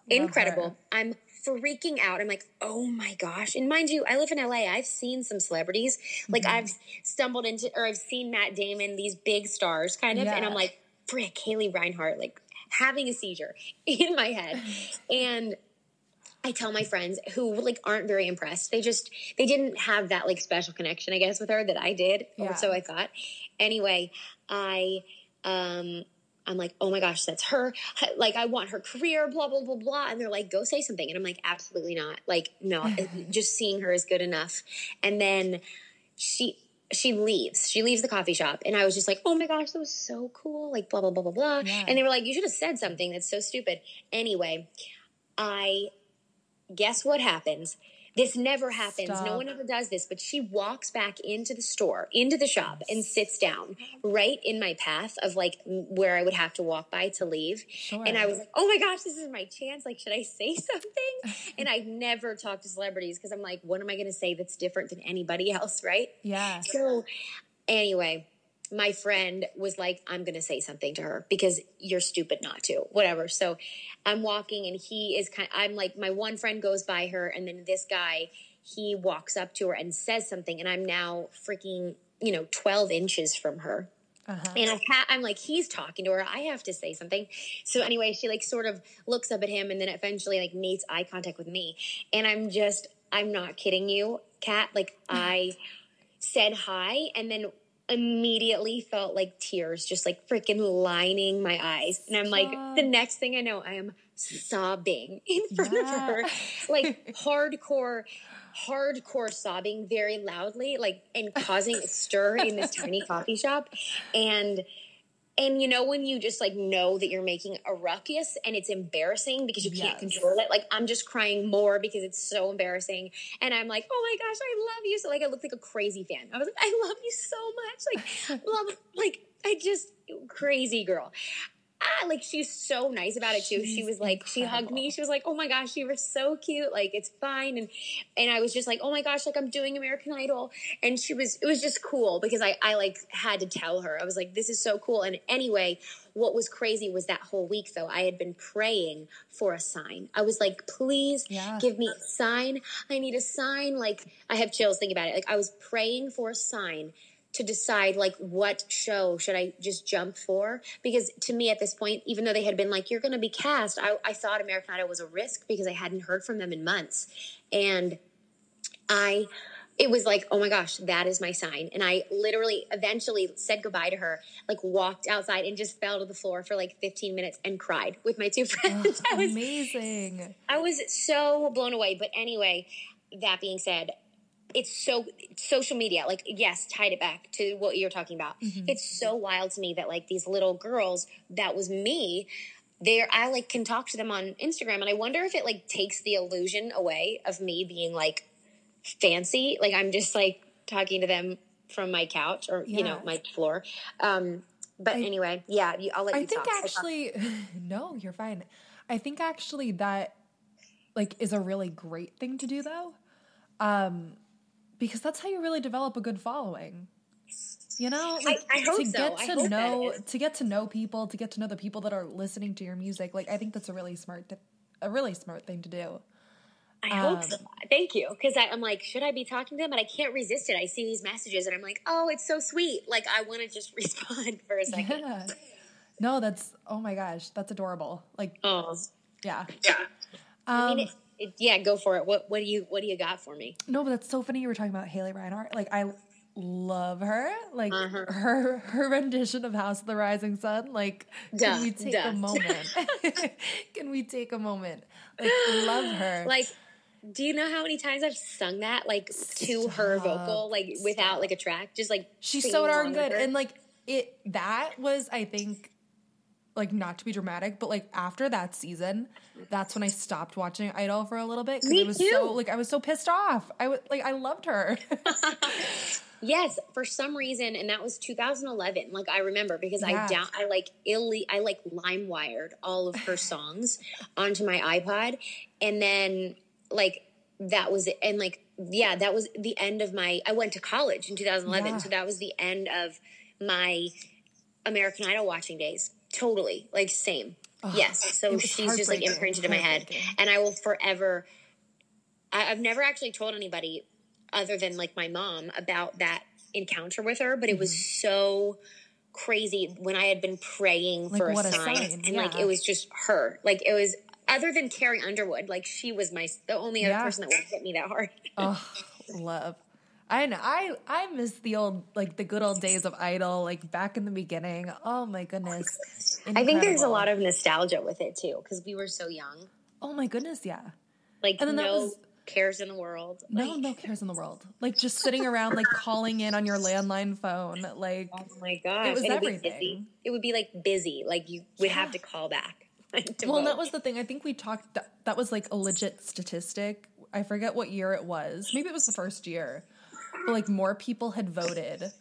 incredible. I'm freaking out. I'm like, oh my gosh. And mind you, I live in LA. I've seen some celebrities. Like mm-hmm. I've stumbled into, or I've seen Matt Damon, these big stars kind of. Yeah. And I'm like, frick, Haley Reinhart, like having a seizure in my head. and I tell my friends who like aren't very impressed. They just they didn't have that like special connection, I guess, with her that I did. Yeah. Or so I thought. Anyway, I um I'm like, oh my gosh, that's her. Like, I want her career, blah, blah, blah, blah. And they're like, go say something. And I'm like, absolutely not. Like, no, just seeing her is good enough. And then she, she leaves. She leaves the coffee shop. And I was just like, oh my gosh, that was so cool. Like, blah, blah, blah, blah, blah. Yeah. And they were like, you should have said something. That's so stupid. Anyway, I guess what happens this never happens. Stop. No one ever does this. But she walks back into the store, into the shop, and sits down right in my path of like where I would have to walk by to leave. Sure. And I was like, oh my gosh, this is my chance. Like, should I say something? and I've never talked to celebrities because I'm like, what am I going to say that's different than anybody else? Right. Yeah. So, anyway my friend was like, I'm going to say something to her because you're stupid not to, whatever. So I'm walking and he is kind of, I'm like, my one friend goes by her and then this guy, he walks up to her and says something. And I'm now freaking, you know, 12 inches from her. Uh-huh. And I ha- I'm like, he's talking to her. I have to say something. So anyway, she like sort of looks up at him and then eventually like makes eye contact with me. And I'm just, I'm not kidding you, Kat. Like I said hi and then immediately felt like tears just like freaking lining my eyes. And I'm like, the next thing I know, I am sobbing in front yeah. of her, like hardcore, hardcore sobbing very loudly, like and causing a stir in this tiny coffee shop. And and you know when you just like know that you're making a ruckus and it's embarrassing because you can't yes. control it. Like I'm just crying more because it's so embarrassing. And I'm like, oh my gosh, I love you. So like I looked like a crazy fan. I was like, I love you so much. Like love like I just crazy girl ah, like she's so nice about it too. She's she was like, incredible. she hugged me. She was like, oh my gosh, you were so cute. Like it's fine. And and I was just like, oh my gosh, like I'm doing American Idol. And she was, it was just cool because I I like had to tell her. I was like, this is so cool. And anyway, what was crazy was that whole week though i had been praying for a sign i was like please yeah. give me a sign i need a sign like i have chills thinking about it like i was praying for a sign to decide like what show should I just jump for? Because to me at this point, even though they had been like, you're going to be cast, I, I thought American Idol was a risk because I hadn't heard from them in months. And I, it was like, oh my gosh, that is my sign. And I literally eventually said goodbye to her, like walked outside and just fell to the floor for like 15 minutes and cried with my two friends. Oh, was, amazing. I was so blown away. But anyway, that being said, it's so social media like yes tied it back to what you're talking about mm-hmm. it's so wild to me that like these little girls that was me there i like can talk to them on instagram and i wonder if it like takes the illusion away of me being like fancy like i'm just like talking to them from my couch or yeah. you know my floor um but I, anyway yeah you, i'll let you know. I you think talk. actually no you're fine i think actually that like is a really great thing to do though um because that's how you really develop a good following. You know, like I, I hope to so. get to know to get to know people, to get to know the people that are listening to your music. Like I think that's a really smart, a really smart thing to do. I um, hope so. Thank you. Because I'm like, should I be talking to them? And I can't resist it. I see these messages and I'm like, oh, it's so sweet. Like, I want to just respond for a second. Yeah. No, that's, oh my gosh, that's adorable. Like, oh, yeah. Yeah. Um, I mean, it, yeah, go for it. What what do you what do you got for me? No, but that's so funny. You were talking about Haley Reinhart. Like I love her. Like Uh-huh. her her rendition of House of the Rising Sun. Like, Duh, can we take duh. a moment? can we take a moment? Like, love her. Like, do you know how many times I've sung that like to her vocal, like without like a track, just like She's so darn good. And like it that was I think like not to be dramatic, but like after that season, that's when I stopped watching Idol for a little bit because it was too. so like I was so pissed off. I was like I loved her. Yes, for some reason, and that was 2011. Like I remember because Yeah. I down, I like illy, I like lime wired all of her songs onto my iPod, and then like that was it. And like yeah, that was the end of my. I went to college in 2011, Yeah. so that was the end of my American Idol watching days. Totally, like same. yes, so she's just like imprinted in my head, and I will forever. I, I've never actually told anybody other than like my mom about that encounter with her, but it was Mm-hmm. so crazy when I had been praying Like, for a what a sign, sign, and like it was just her. Like it was other than Carrie Underwood, like she was my the only other Yeah. person that would hit me that hard. oh, love. I know. I I miss the old like the good old days of Idol, like back in the beginning. Oh my goodness. I think there's a lot of nostalgia with it too because we were so young. Oh my goodness, yeah. Like And then no was- cares in the world. No, Like, no cares in the world. Like just sitting around, like calling in on your landline phone, like Oh my god, It was And it'd be everything. It would be like busy. Like you would have to call back. to Well, that was the thing. I think we talked that that was like a legit statistic. I forget what year it was. Maybe it was the first year. But like more people had voted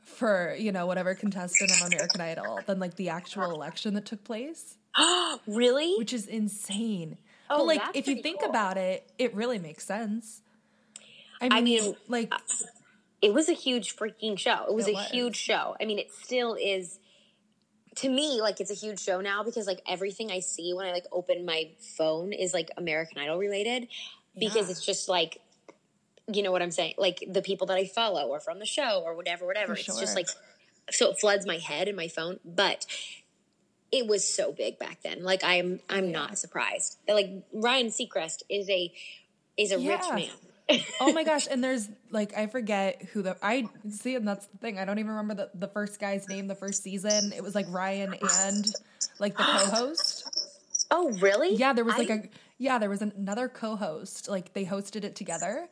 for, you know, whatever contestant on American Idol than like the actual election that took place, really. which is insane. Oh, but like if you think cool. about it, it really makes sense. I mean, I mean, like uh, it was a huge freaking show. It was It a was. huge show. I mean, it still is. To me, like it's a huge show now because like everything I see when I like open my phone is like American Idol related because Yeah. it's just like you know what I'm saying? Like the people that I follow or from the show or whatever, whatever. It's just like so it floods my head and my phone. But it was so big back then. Like I'm I'm not surprised. Like Ryan Seacrest is a is a rich man. oh my gosh and there's like i forget who the i see and that's the thing i don't even remember the, the first guy's name the first season it was like ryan and like the co-host Oh, really? yeah there was like I- a yeah there was another co-host like they hosted it together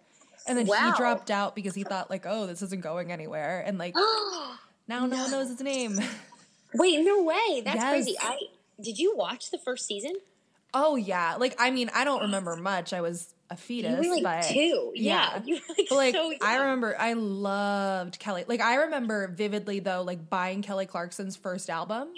and then Wow. he dropped out because he thought like oh this isn't going anywhere and like now no one knows his name Wait, no way. That's Yes. crazy. I did you watch the first season? oh yeah like i mean i don't remember much i was a fetus You were like but two. Yeah. Were like, like so I remember I loved Kelly. Like I remember vividly though like buying Kelly Clarkson's first album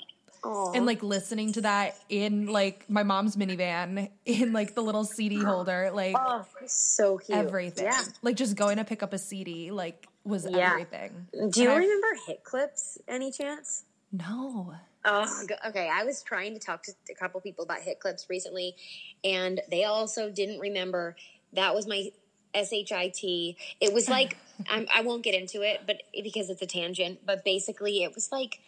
Aw. and like listening to that in like my mom's minivan in like the little CD holder like oh, so cute. everything. Yeah. Like just going to pick up a CD like was Yeah. everything. Do you And I- remember hit clips any chance? No. Oh, okay. I was trying to talk to a couple people about hit clips recently, and they also didn't remember. That was my shit. It was like I'm, I won't get into it, but because it's a tangent. But basically, it was like,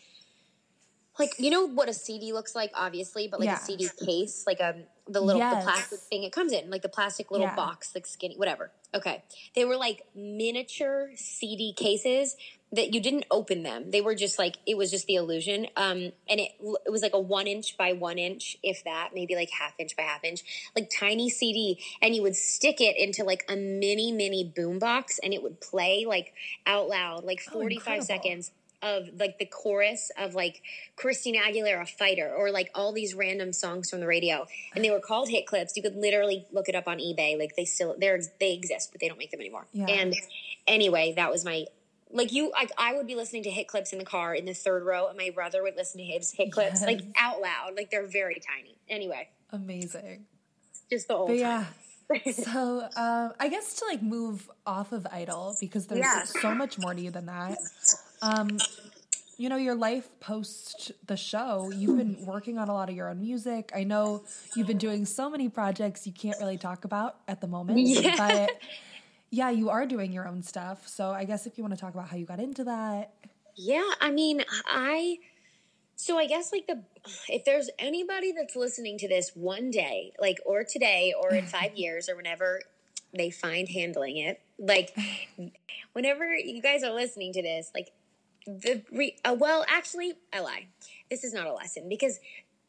like you know what a CD looks like, obviously, but like Yeah. a CD case, like a the little Yes. the plastic thing it comes in, like the plastic little Yeah. box, like skinny, whatever. Okay, they were like miniature CD cases that you didn't open them. They were just like it was just the illusion. Um, and it it was like a one inch by one inch, if that, maybe like half inch by half inch, like tiny CD. And you would stick it into like a mini mini boom box, and it would play like out loud, like Oh, forty five incredible. seconds of like the chorus of like Christina Aguilera Fighter or like all these random songs from the radio and they were called hit clips you could literally look it up on eBay like they still they're they exist but they don't make them anymore Yeah. and anyway that was my like you I, I would be listening to hit clips in the car in the third row and my brother would listen to his hit clips like out loud like they're very tiny anyway Amazing. just the old But time yeah. so um, I guess to like move off of Idol because there's Yeah. so much more to you than that. Um, you know, your life post the show, you've been working on a lot of your own music. I know you've been doing so many projects you can't really talk about at the moment, Yeah. but yeah, you are doing your own stuff. So I guess if you want to talk about how you got into that, Yeah, I mean, I so I guess like the if there's anybody that's listening to this one day, like or today or in 5 years or whenever they find handling it. Like, whenever you guys are listening to this, like, the re- uh, well, actually, I lie. This is not a lesson because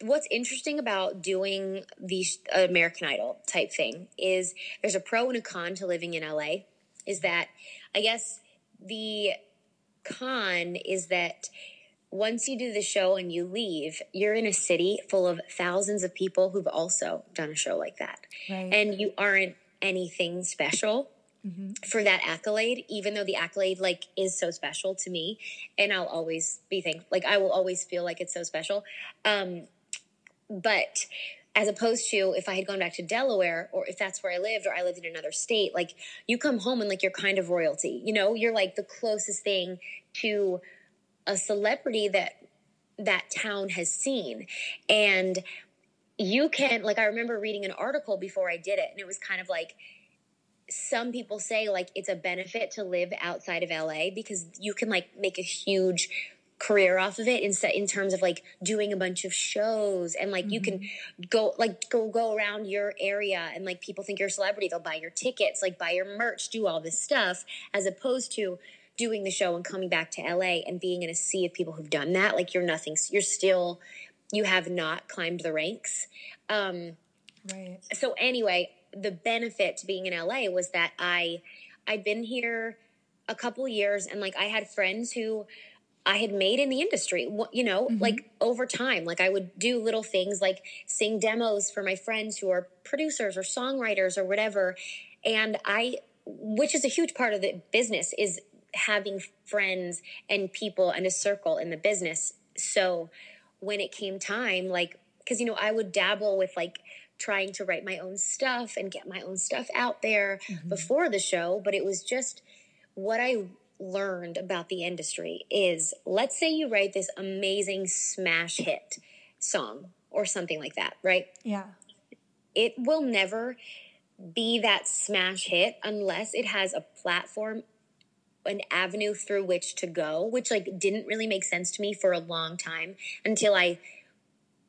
what's interesting about doing the American Idol type thing is there's a pro and a con to living in LA. Is that I guess the con is that once you do the show and you leave, you're in a city full of thousands of people who've also done a show like that. Right. And you aren't anything special mm-hmm. for that accolade, even though the accolade like is so special to me. And I'll always be thankful. Like I will always feel like it's so special. Um, but as opposed to if I had gone back to Delaware or if that's where I lived or I lived in another state, like you come home and like you're kind of royalty, you know, you're like the closest thing to a celebrity that that town has seen. And you can, like, I remember reading an article before I did it, and it was kind of like, some people say like it's a benefit to live outside of LA because you can like make a huge career off of it in in terms of like doing a bunch of shows and like mm-hmm. you can mm-hmm. go like go go around your area and like people think you're a celebrity they'll buy your tickets like buy your merch do all this stuff as opposed to doing the show and coming back to LA and being in a sea of people who've done that, like you're nothing. You're still, you have not climbed the ranks. Um, right. So anyway, the benefit to being in LA was that I, I'd been here a couple years and like I had friends who I had made in the industry, you know, mm-hmm. like over time. Like I would do little things like sing demos for my friends who are producers or songwriters or whatever. And I, which is a huge part of the business, is having friends and people and a circle in the business. So when it came time, like, because, you know, I would dabble with like trying to write my own stuff and get my own stuff out there mm-hmm. before the show, but it was just what I learned about the industry is let's say you write this amazing smash hit song or something like that, right? Yeah. It will never be that smash hit unless it has a platform an avenue through which to go, which like didn't really make sense to me for a long time until I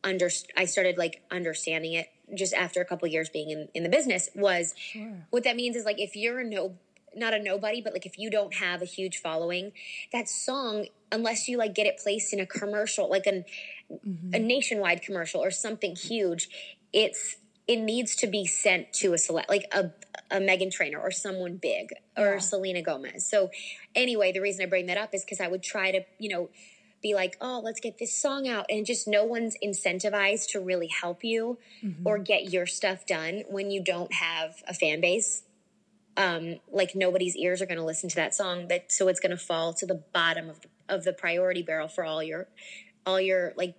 under I started like understanding it just after a couple years being in, in the business was sure. what that means is like if you're a no not a nobody, but like if you don't have a huge following, that song, unless you like get it placed in a commercial, like an mm-hmm. a nationwide commercial or something huge, it's it needs to be sent to a select like a a Meghan Trainor or someone big or yeah. Selena Gomez. So anyway, the reason I bring that up is because I would try to, you know, be like, oh, let's get this song out. And just no one's incentivized to really help you mm-hmm. or get your stuff done when you don't have a fan base. Um, like nobody's ears are going to listen to that song. That so it's going to fall to the bottom of the, of the priority barrel for all your all your like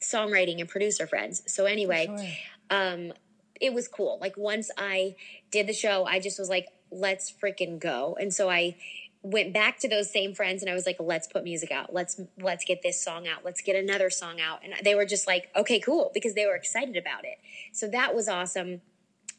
songwriting and producer friends. So anyway, sure. um, it was cool. Like once I did the show, I just was like, let's freaking go. And so I went back to those same friends and I was like, let's put music out. Let's let's get this song out. Let's get another song out. And they were just like, okay, cool, because they were excited about it. So that was awesome.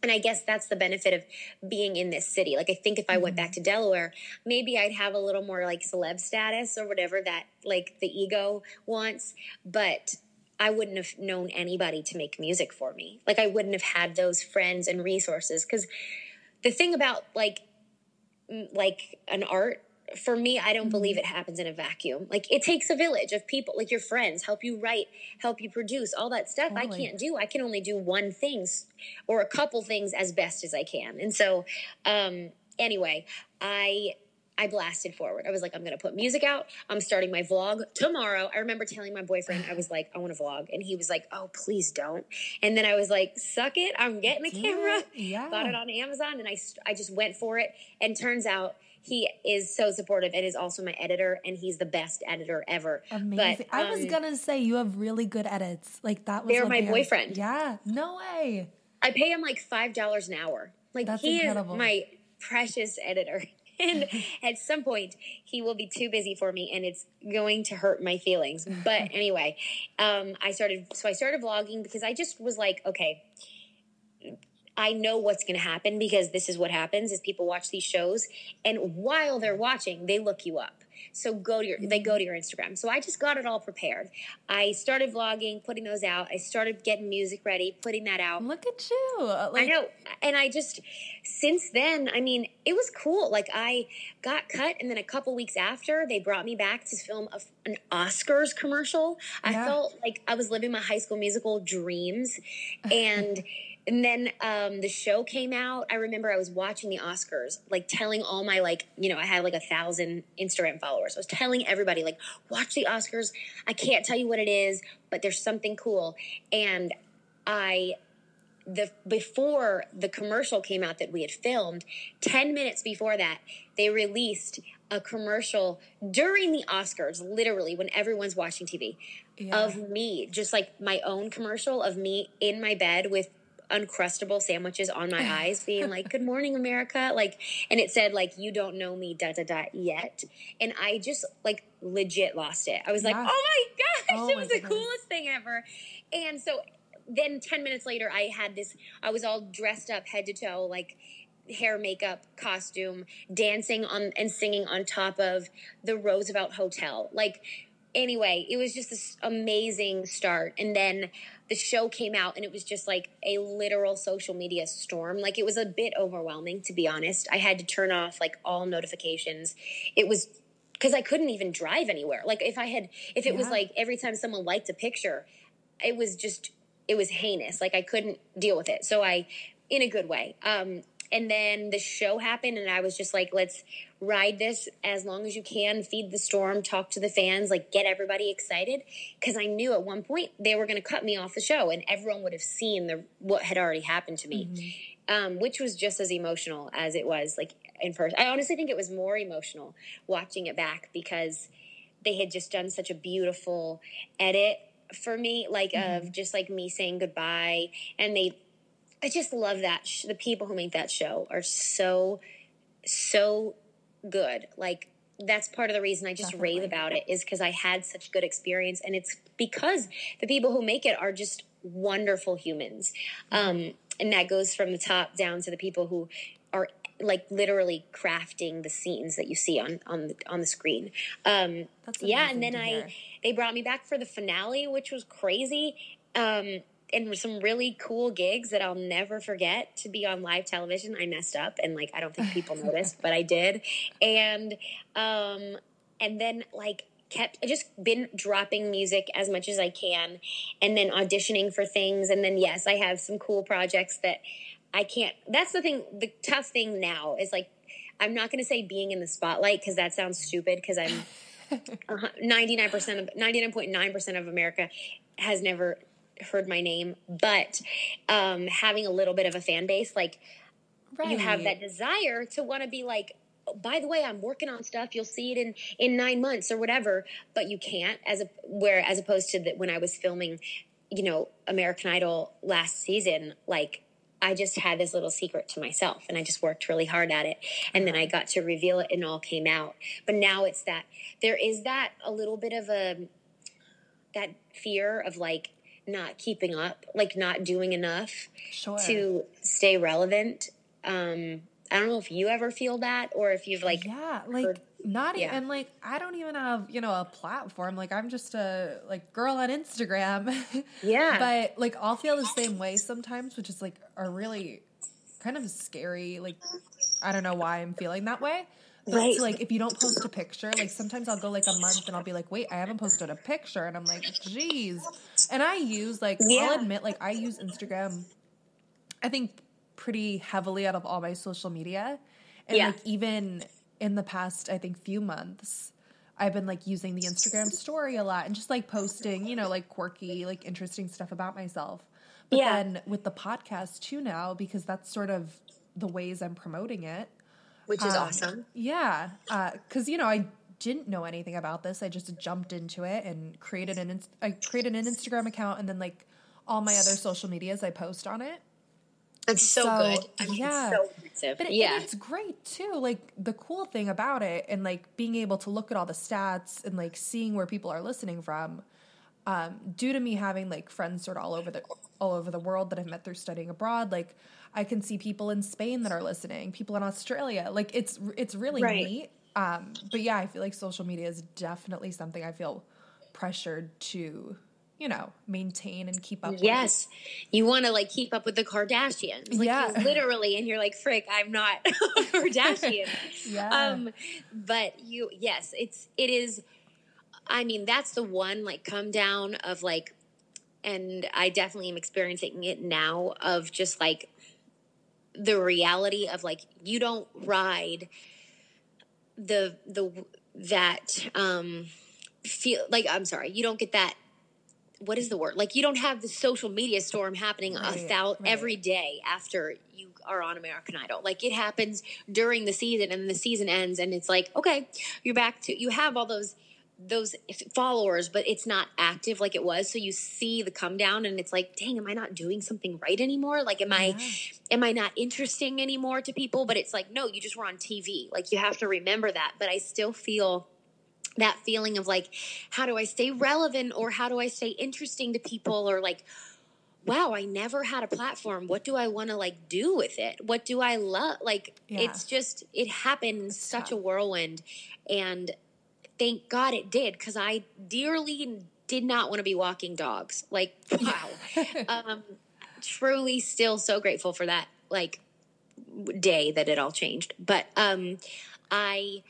And I guess that's the benefit of being in this city. Like I think if I went mm-hmm. back to Delaware, maybe I'd have a little more like celeb status or whatever that like the ego wants, but I wouldn't have known anybody to make music for me. Like I wouldn't have had those friends and resources cuz the thing about like like an art for me I don't mm-hmm. believe it happens in a vacuum. Like it takes a village of people like your friends help you write, help you produce, all that stuff totally. I can't do. I can only do one things or a couple things as best as I can. And so um anyway, I I blasted forward. I was like, I'm going to put music out. I'm starting my vlog tomorrow. I remember telling my boyfriend, I was like, I want to vlog. And he was like, oh, please don't. And then I was like, suck it. I'm getting a camera. Yeah. Got it on Amazon. And I, I just went for it. And turns out, he is so supportive and is also my editor and he's the best editor ever. Amazing. But, um, I was um, gonna say you have really good edits. Like that was They're my boyfriend. Yeah. No way. I pay him like five dollars an hour. Like That's he incredible. is my precious editor. And at some point he will be too busy for me and it's going to hurt my feelings. But anyway um, i started so i started vlogging because i just was like okay I know what's going to happen because this is what happens is people watch these shows and while they're watching they look you up So go to your they go to your Instagram. So I just got it all prepared. I started vlogging, putting those out. I started getting music ready, putting that out. Look at you. Uh, like, I know. And I just since then, I mean, it was cool. Like I got cut and then a couple weeks after, they brought me back to film a, an Oscars commercial. I felt like I was living my high school musical dreams and and then um, the show came out. I remember I was watching the Oscars, like telling all my like, you know, I had like a thousand Instagram followers. I was telling everybody like, watch the Oscars. I can't tell you what it is, but there's something cool. And I the before the commercial came out that we had filmed, 10 minutes before that, they released a commercial during the Oscars, literally when everyone's watching TV, yeah. of me, just like my own commercial of me in my bed with uncrustable sandwiches on my eyes being like good morning america like and it said like you don't know me da da da yet and i just like legit lost it i was yeah. like oh my gosh oh it was the goodness. coolest thing ever and so then 10 minutes later i had this i was all dressed up head to toe like hair makeup costume dancing on and singing on top of the roosevelt hotel like anyway it was just this amazing start and then the show came out and it was just like a literal social media storm. Like it was a bit overwhelming, to be honest. I had to turn off like all notifications. It was because I couldn't even drive anywhere. Like if I had, if it yeah. was like every time someone liked a picture, it was just, it was heinous. Like I couldn't deal with it. So I, in a good way. Um, and then the show happened and I was just like, let's ride this as long as you can, feed the storm, talk to the fans, like get everybody excited. Cause I knew at one point they were going to cut me off the show and everyone would have seen the, what had already happened to me. Mm-hmm. Um, which was just as emotional as it was like in person I honestly think it was more emotional watching it back because they had just done such a beautiful edit for me, like mm-hmm. of just like me saying goodbye, and they I just love that. Sh- the people who make that show are so, so good. Like, that's part of the reason I just Definitely. rave about it is because I had such good experience. And it's because the people who make it are just wonderful humans. Um, and that goes from the top down to the people who are like literally crafting the scenes that you see on on the, on the screen. Um, yeah, and then I hear. they brought me back for the finale, which was crazy. Um, and some really cool gigs that I'll never forget to be on live television. I messed up and like I don't think people noticed, but I did. And um and then like kept I just been dropping music as much as I can and then auditioning for things and then yes, I have some cool projects that I can't that's the thing the tough thing now is like I'm not going to say being in the spotlight cuz that sounds stupid cuz I'm 99% of 99.9% of America has never heard my name, but um, having a little bit of a fan base, like right. you have that desire to want to be like, oh, by the way, I'm working on stuff. You'll see it in in nine months or whatever, but you can't. As a where as opposed to that when I was filming, you know, American Idol last season, like I just had this little secret to myself and I just worked really hard at it. And then I uh-huh. got to reveal it and all came out. But now it's that there is that a little bit of a that fear of like not keeping up, like not doing enough sure. to stay relevant. Um, I don't know if you ever feel that or if you've like yeah, like heard, not yeah. even like I don't even have you know a platform. Like I'm just a like girl on Instagram. Yeah, but like I'll feel the same way sometimes, which is like a really kind of scary. Like I don't know why I'm feeling that way. Right. like if you don't post a picture, like sometimes I'll go like a month and I'll be like, wait, I haven't posted a picture, and I'm like, geez. And I use like yeah. I'll admit, like I use Instagram. I think pretty heavily out of all my social media, and yeah. like even in the past, I think few months. I've been like using the Instagram story a lot and just like posting, you know, like quirky, like interesting stuff about myself. But yeah. then with the podcast too now, because that's sort of the ways I'm promoting it which is um, awesome. Yeah, because uh, you know I didn't know anything about this. I just jumped into it and created an I created an Instagram account and then like all my other social medias I post on it. It's so, so good. I mean, yeah. So but it, yeah. it's great too. Like the cool thing about it and like being able to look at all the stats and like seeing where people are listening from. Um, due to me having like friends sort of all over the all over the world that I've met through studying abroad, like I can see people in Spain that are listening, people in Australia. Like it's it's really right. neat. Um, but yeah, I feel like social media is definitely something I feel pressured to you know, maintain and keep up with. yes. With. You want to like keep up with the Kardashians. Like yeah. literally and you're like, frick, I'm not a Kardashian. yeah. Um, but you yes, it's it is I mean, that's the one like come down of like and I definitely am experiencing it now of just like the reality of like you don't ride the the that um feel like I'm sorry, you don't get that what is the word? Like you don't have the social media storm happening right, a thou- right. every day after you are on American Idol. Like it happens during the season and the season ends and it's like, okay, you're back to you have all those those followers, but it's not active like it was. So you see the come down and it's like, dang, am I not doing something right anymore? Like am I am I not interesting anymore to people? But it's like, no, you just were on TV. Like you have to remember that. But I still feel that feeling of like, how do I stay relevant or how do I stay interesting to people or like, wow, I never had a platform. What do I want to like do with it? What do I love? Like, yeah. it's just, it happened in such tough. a whirlwind. And thank God it did because I dearly did not want to be walking dogs. Like, wow. um, truly still so grateful for that, like, day that it all changed. But, um, I,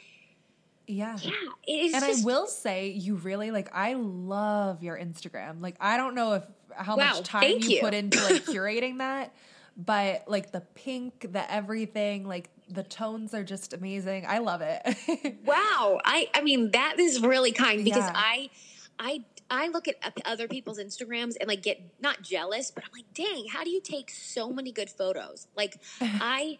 yeah. Yeah. and just... I will say, you really like, I love your Instagram. Like, I don't know if how wow, much time you, you, put into like curating that, but like the pink, the everything, like the tones are just amazing. I love it. wow. I, I mean, that is really kind because yeah. I, I, I look at other people's Instagrams and like get not jealous, but I'm like, dang, how do you take so many good photos? Like, I,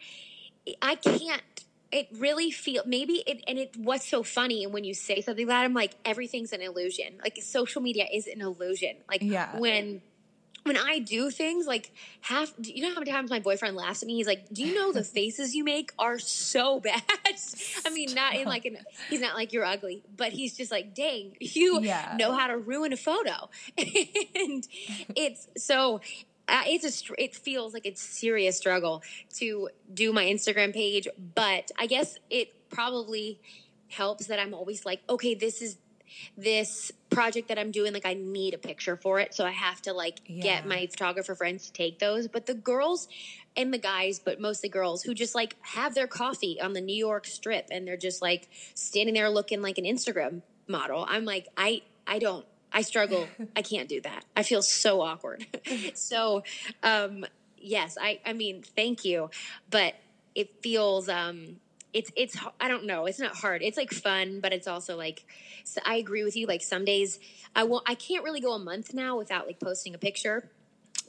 I can't it really feel maybe it and it what's so funny and when you say something like that i'm like everything's an illusion like social media is an illusion like yeah. when when I do things like half, you know how many times my boyfriend laughs at me? He's like, "Do you know the faces you make are so bad?" I mean, not in like an, he's not like you're ugly, but he's just like, "Dang, you yeah. know how to ruin a photo," and it's so uh, it's a it feels like it's serious struggle to do my Instagram page, but I guess it probably helps that I'm always like, okay, this is this project that I'm doing, like I need a picture for it. So I have to like yeah. get my photographer friends to take those. But the girls and the guys, but mostly girls who just like have their coffee on the New York strip and they're just like standing there looking like an Instagram model. I'm like, I I don't I struggle. I can't do that. I feel so awkward. so, um, yes, I, I mean, thank you, but it feels, um, it's, it's, I don't know. It's not hard. It's like fun, but it's also like, so I agree with you. Like some days I won't, I can't really go a month now without like posting a picture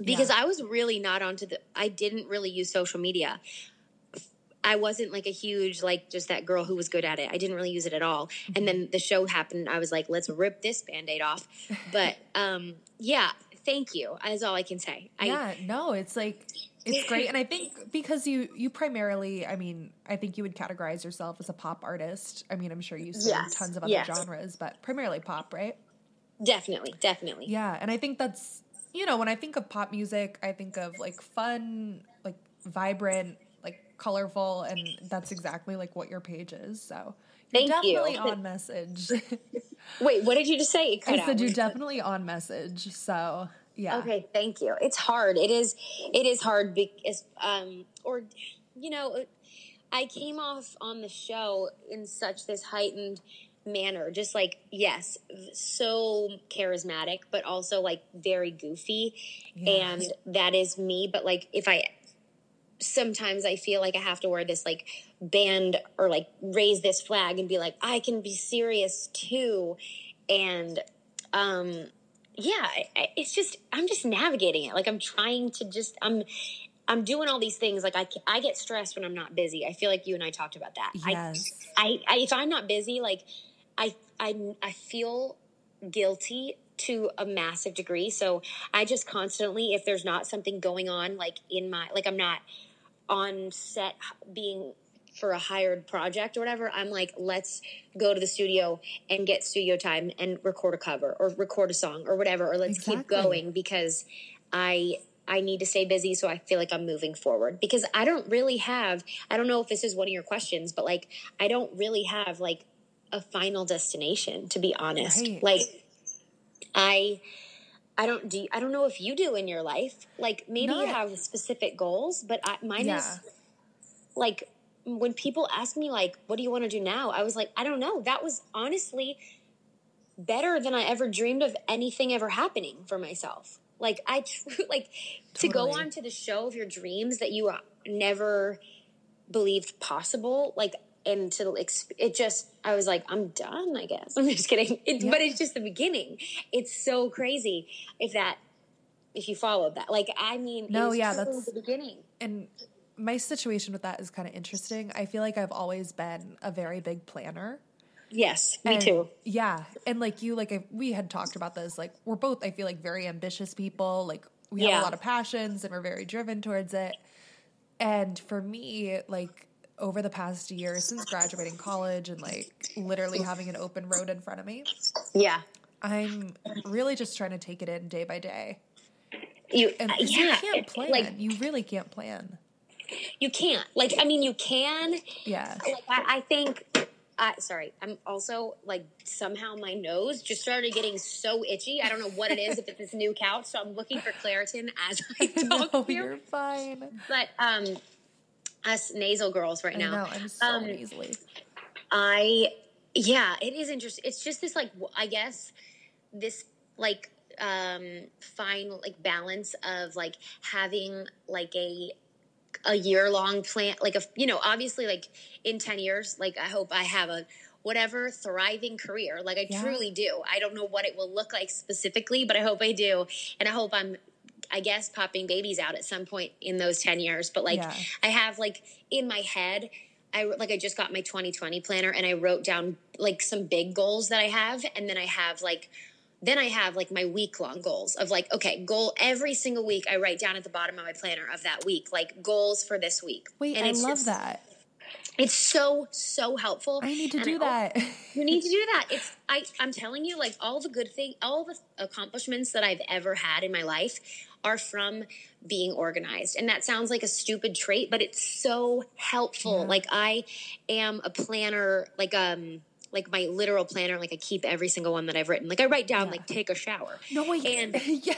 because yeah. I was really not onto the, I didn't really use social media. I wasn't like a huge like just that girl who was good at it. I didn't really use it at all. Mm-hmm. And then the show happened. I was like, let's rip this band-aid off. But um yeah, thank you. That's all I can say. Yeah, I, no, it's like it's great and I think because you you primarily, I mean, I think you would categorize yourself as a pop artist. I mean, I'm sure you sing yes, tons of other yes. genres, but primarily pop, right? Definitely, definitely. Yeah, and I think that's you know, when I think of pop music, I think of like fun, like vibrant, like colorful, and that's exactly like what your page is. So Thank definitely you. on message. Wait, what did you just say? I said you're definitely on message. So yeah. Okay, thank you. It's hard. It is. It is hard because, um, or you know, I came off on the show in such this heightened manner just like yes so charismatic but also like very goofy and that is me but like if i sometimes I feel like I have to wear this like band or like raise this flag and be like, I can be serious too. And, um, yeah, it's just, I'm just navigating it. Like I'm trying to just, I'm, I'm doing all these things. Like I, I get stressed when I'm not busy. I feel like you and I talked about that. Yes. I, I, I if I'm not busy, like I, I, I feel guilty to a massive degree. So I just constantly, if there's not something going on, like in my, like I'm not on set being for a hired project or whatever, I'm like, let's go to the studio and get studio time and record a cover or record a song or whatever, or let's exactly. keep going because I I need to stay busy so I feel like I'm moving forward because I don't really have I don't know if this is one of your questions but like I don't really have like a final destination to be honest. Right. Like I I don't do I don't know if you do in your life. Like maybe you have specific goals, but I, mine Yeah. is like when people ask me like what do you want to do now? I was like I don't know. That was honestly better than I ever dreamed of anything ever happening for myself. Like I tr- like to go Totally. on to the show of your dreams that you uh, never believed possible. Like and to exp- it just I was like I'm done. I guess I'm just kidding. It, Yeah. But it's just the beginning. It's so crazy if that if you followed that. Like I mean, No, yeah, that's- the beginning. And my situation with that is kind of interesting. I feel like I've always been a very big planner. Yes, me And- too. Yeah, and like you, like I, we had talked about this. Like we're both, I feel like, very ambitious people. Like we have a lot of passions, and we're very driven towards it. And for me, like over the past year since graduating college and like literally having an open road in front of me, Yeah. I'm really just trying to take it in day by day. You, And uh, yeah, you can't plan. like you really can't plan. You can't. Like I mean, you can. Yeah. Like I, I think. I sorry. I'm also like somehow my nose just started getting so itchy. I don't know what it is. if it's this new couch, so I'm looking for Claritin as I talk no, to you. you're fine. But um, us nasal girls right I now. know. I'm so Um, easily. I yeah, it is interesting. It's just this like I guess this like um fine like balance of like having like a a year long plan like a you know obviously like in 10 years like I hope I have a whatever thriving career like I Yeah. truly do. I don't know what it will look like specifically, but I hope I do and I hope I'm I guess popping babies out at some point in those 10 years, but like Yeah. I have like in my head I like I just got my 2020 planner and I wrote down like some big goals that I have and then I have like then I have like my week long goals of like okay, goal every single week I write down at the bottom of my planner of that week like goals for this week. Wait, and I love just- that. It's so so helpful. I need to And do I- that. you need to do that. It's I I'm telling you, like all the good thing, all the accomplishments that I've ever had in my life are from being organized. And that sounds like a stupid trait, but it's so helpful. Yeah. Like I am a planner, like um like my literal planner, like I keep every single one that I've written. Like I write down Yeah. like take a shower. no, wait. And- yeah.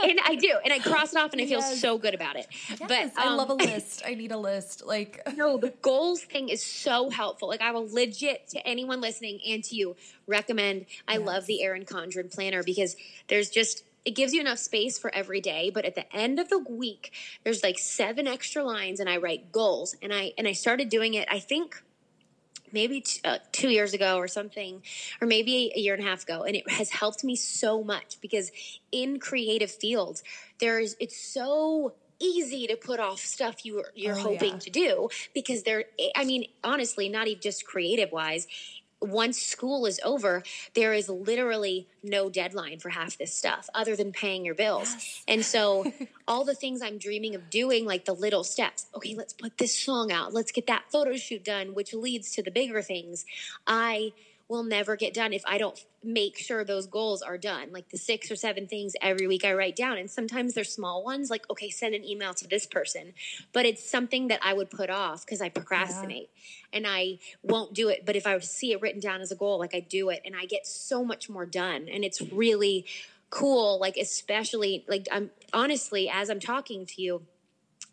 And I do, and I cross it off and I feel Yes. so good about it. Yes, but I um, love a list. I need a list. Like, no, the goals thing is so helpful. Like I will legit to anyone listening and to you recommend. I Yes. love the Erin Condren planner because there's just it gives you enough space for every day, but at the end of the week, there's like seven extra lines, and I write goals. And I and I started doing it. I think maybe t- uh, two years ago or something, or maybe a year and a half ago, and it has helped me so much because in creative fields, there's it's so easy to put off stuff you you're Oh, hoping yeah. to do because there. I mean, honestly, not even just creative wise. Once school is over, there is literally no deadline for half this stuff other than paying your bills. Yes. And so all the things I'm dreaming of doing, like the little steps. Okay, let's put this song out. Let's get that photo shoot done, which leads to the bigger things. I will never get done if I don't make sure those goals are done. Like the six or seven things every week I write down. And sometimes they're small ones, like, okay, send an email to this person. But it's something that I would put off because I procrastinate and I won't do it. But if I see it written down as a goal, like I do it and I get so much more done. And it's really cool. Like, especially, like, I'm honestly, as I'm talking to you,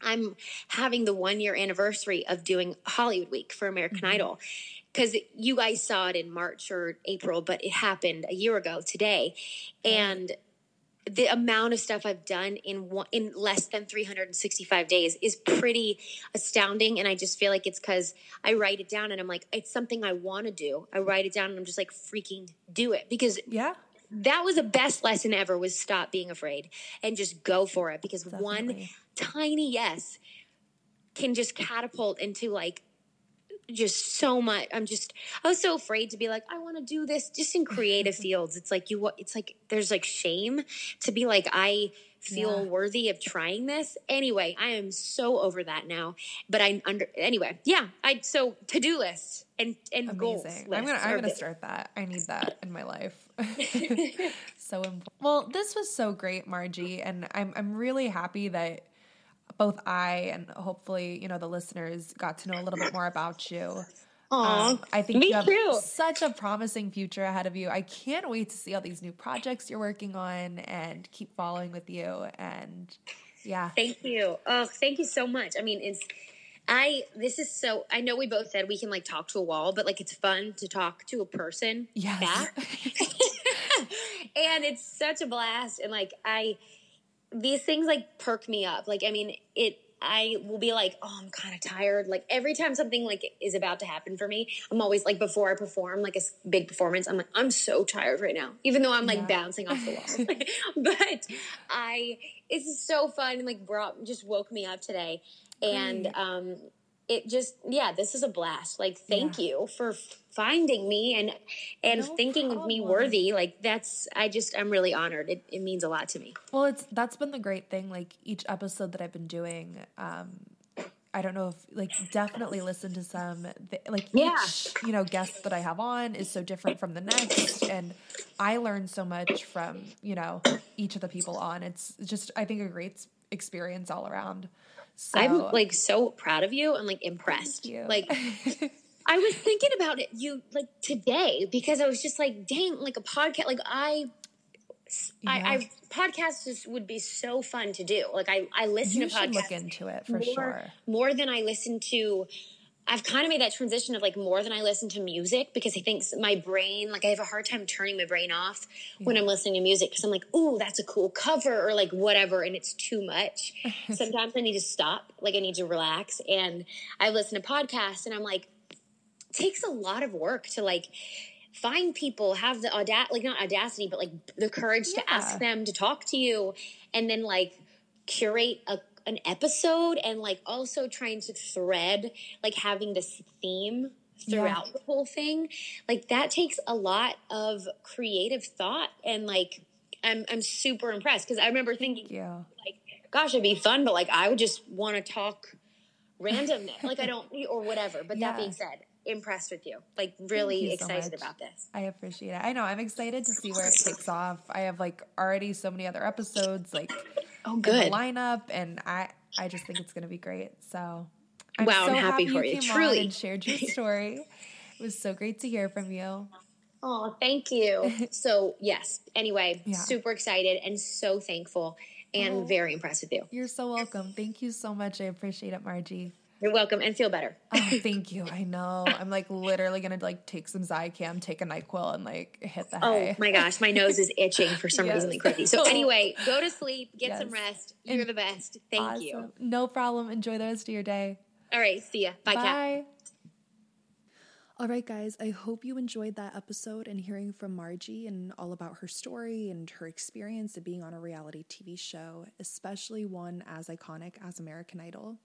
I'm having the one year anniversary of doing Hollywood Week for American mm-hmm. Idol because you guys saw it in March or April, but it happened a year ago today. And the amount of stuff I've done in one, in less than 365 days is pretty astounding. And I just feel like it's because I write it down and I'm like, it's something I want to do. I write it down and I'm just like, freaking do it because yeah, that was the best lesson ever was stop being afraid and just go for it because one tiny yes can just catapult into like just so much i'm just i was so afraid to be like i want to do this just in creative fields it's like you it's like there's like shame to be like i feel Yeah. worthy of trying this. Anyway, I am so over that now. But I under anyway, yeah. I so to do list and and goals. Amazing. I'm gonna I'm gonna start that. I need that in my life. so important. Well, this was so great, Maddie, and I'm I'm really happy that both I and hopefully you know the listeners got to know a little bit more about you. Aw, Um, I think you have too. such a promising future ahead of you. I can't wait to see all these new projects you're working on and keep following with you. And yeah, Thank you. Oh, thank you so much. I mean, it's I this is so I know we both said we can like talk to a wall, but like it's fun to talk to a person back. and it's such a blast and like I these things like perk me up. Like I mean, it I will be like, "Oh, I'm kind of tired." Like every time something like is about to happen for me, I'm always like before I perform like a big performance, I'm like, "I'm so tired right now." Even though I'm like Yeah. bouncing off the wall. but I it's so fun and like brought just woke me up today. And um it just yeah, this is a blast. Like thank Yeah. you for finding me and and No thinking of me worthy. Like that's I just I'm really honored. It, it means a lot to me. Well, it's that's been the great thing. Like each episode that I've been doing, um, I don't know if like definitely listen to some. Like Yeah. each you know guest that I have on is so different from the next, and I learn so much from you know each of the people on. It's just I think a great experience all around. So I'm like so proud of you and like impressed. Like I was thinking about it you like today because I was just like, dang, like a podcast. Like I, Yeah. I, I podcasts just would be so fun to do. Like I, I listen you to podcasts look into it for more, sure. more than I listen to. I've kind of made that transition of like more than I listen to music because I think my brain, like I have a hard time turning my brain off when I'm listening to music because I'm like, ooh, that's a cool cover or like whatever, and it's too much. Sometimes I need to stop, like I need to relax, and I listen to podcasts, and I'm like, it takes a lot of work to like find people, have the audacity, like not audacity, but like the courage to ask them to talk to you, and then like curate a an episode and like also trying to thread like having this theme throughout the whole thing like that takes a lot of creative thought and like i'm i'm super impressed because i remember thinking Yeah. like gosh it'd be fun but like i would just want to talk random like i don't or whatever but Yeah. that being said impressed with you like really you excited much. about this I appreciate it. I know. I'm excited to see where it takes off. I have like already so many other episodes like oh the lineup, and I I just think it's going to be great. So I'm Wow, I'm so happy for you. on Truly. and shared your story. it was so great to hear from you. Oh, thank you. so, yes. Anyway, Yeah. super excited and so thankful and Oh. very impressed with you. You're so welcome. Thank you so much. I appreciate it, Maddie. You're welcome and feel better. Oh, thank you. I know. I'm like literally gonna like take some Zicam, take a Nyquil, and like hit the Oh hay. my gosh, my nose is itching for some Yes. reason like crazy. So anyway, go to sleep, get some rest. You're And- the best. Thank you. No problem. Enjoy the rest of your day. All right, see ya. Bye, Kat. Bye. All right, guys, I hope you enjoyed that episode and hearing from Maddie and all about her story and her experience of being on a reality TV show, especially one as iconic as American Idol.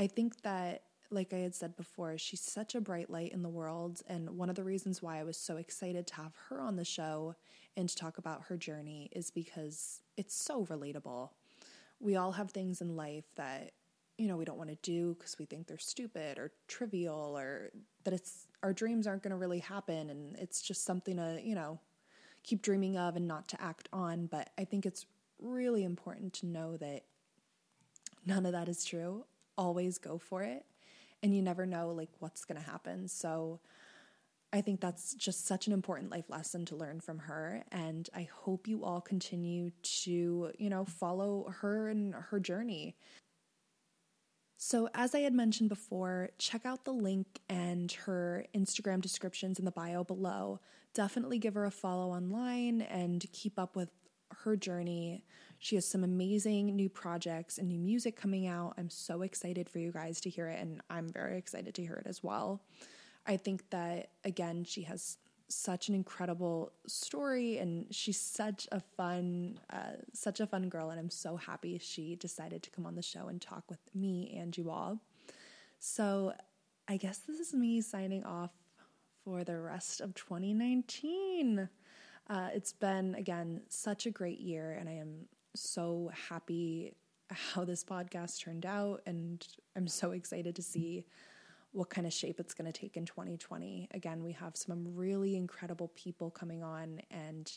I think that, like I had said before, she's such a bright light in the world. And one of the reasons why I was so excited to have her on the show and to talk about her journey is because it's so relatable. We all have things in life that you know we don't want to do because we think they're stupid or trivial or that it's our dreams aren't going to really happen and it's just something to you know keep dreaming of and not to act on but i think it's really important to know that none of that is true always go for it and you never know like what's going to happen so I think that's just such an important life lesson to learn from her. And I hope you all continue to, you know, follow her and her journey. So, as I had mentioned before, check out the link and her Instagram descriptions in the bio below. Definitely give her a follow online and keep up with her journey. She has some amazing new projects and new music coming out. I'm so excited for you guys to hear it, and I'm very excited to hear it as well. I think that, again, she has such an incredible story and she's such a fun uh, such a fun girl and i'm so happy she decided to come on the show and talk with me and you all so i guess this is me signing off for the rest of 2019 uh, it's been again such a great year and i am so happy how this podcast turned out, and I'm so excited to see what kind of shape it's going to take in 2020. Again, we have some really incredible people coming on, and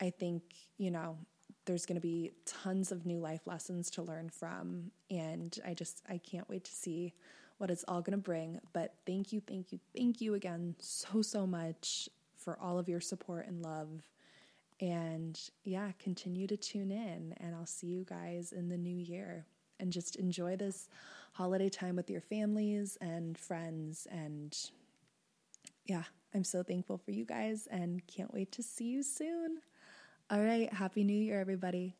I think, you know, there's going to be tons of new life lessons to learn from. And I just, I can't wait to see what it's all going to bring. But thank you, thank you, thank you again so, so much for all of your support and love. And yeah, continue to tune in, and I'll see you guys in the new year. And just enjoy this holiday time with your families and friends. And yeah, I'm so thankful for you guys and can't wait to see you soon. All right, Happy New Year, everybody.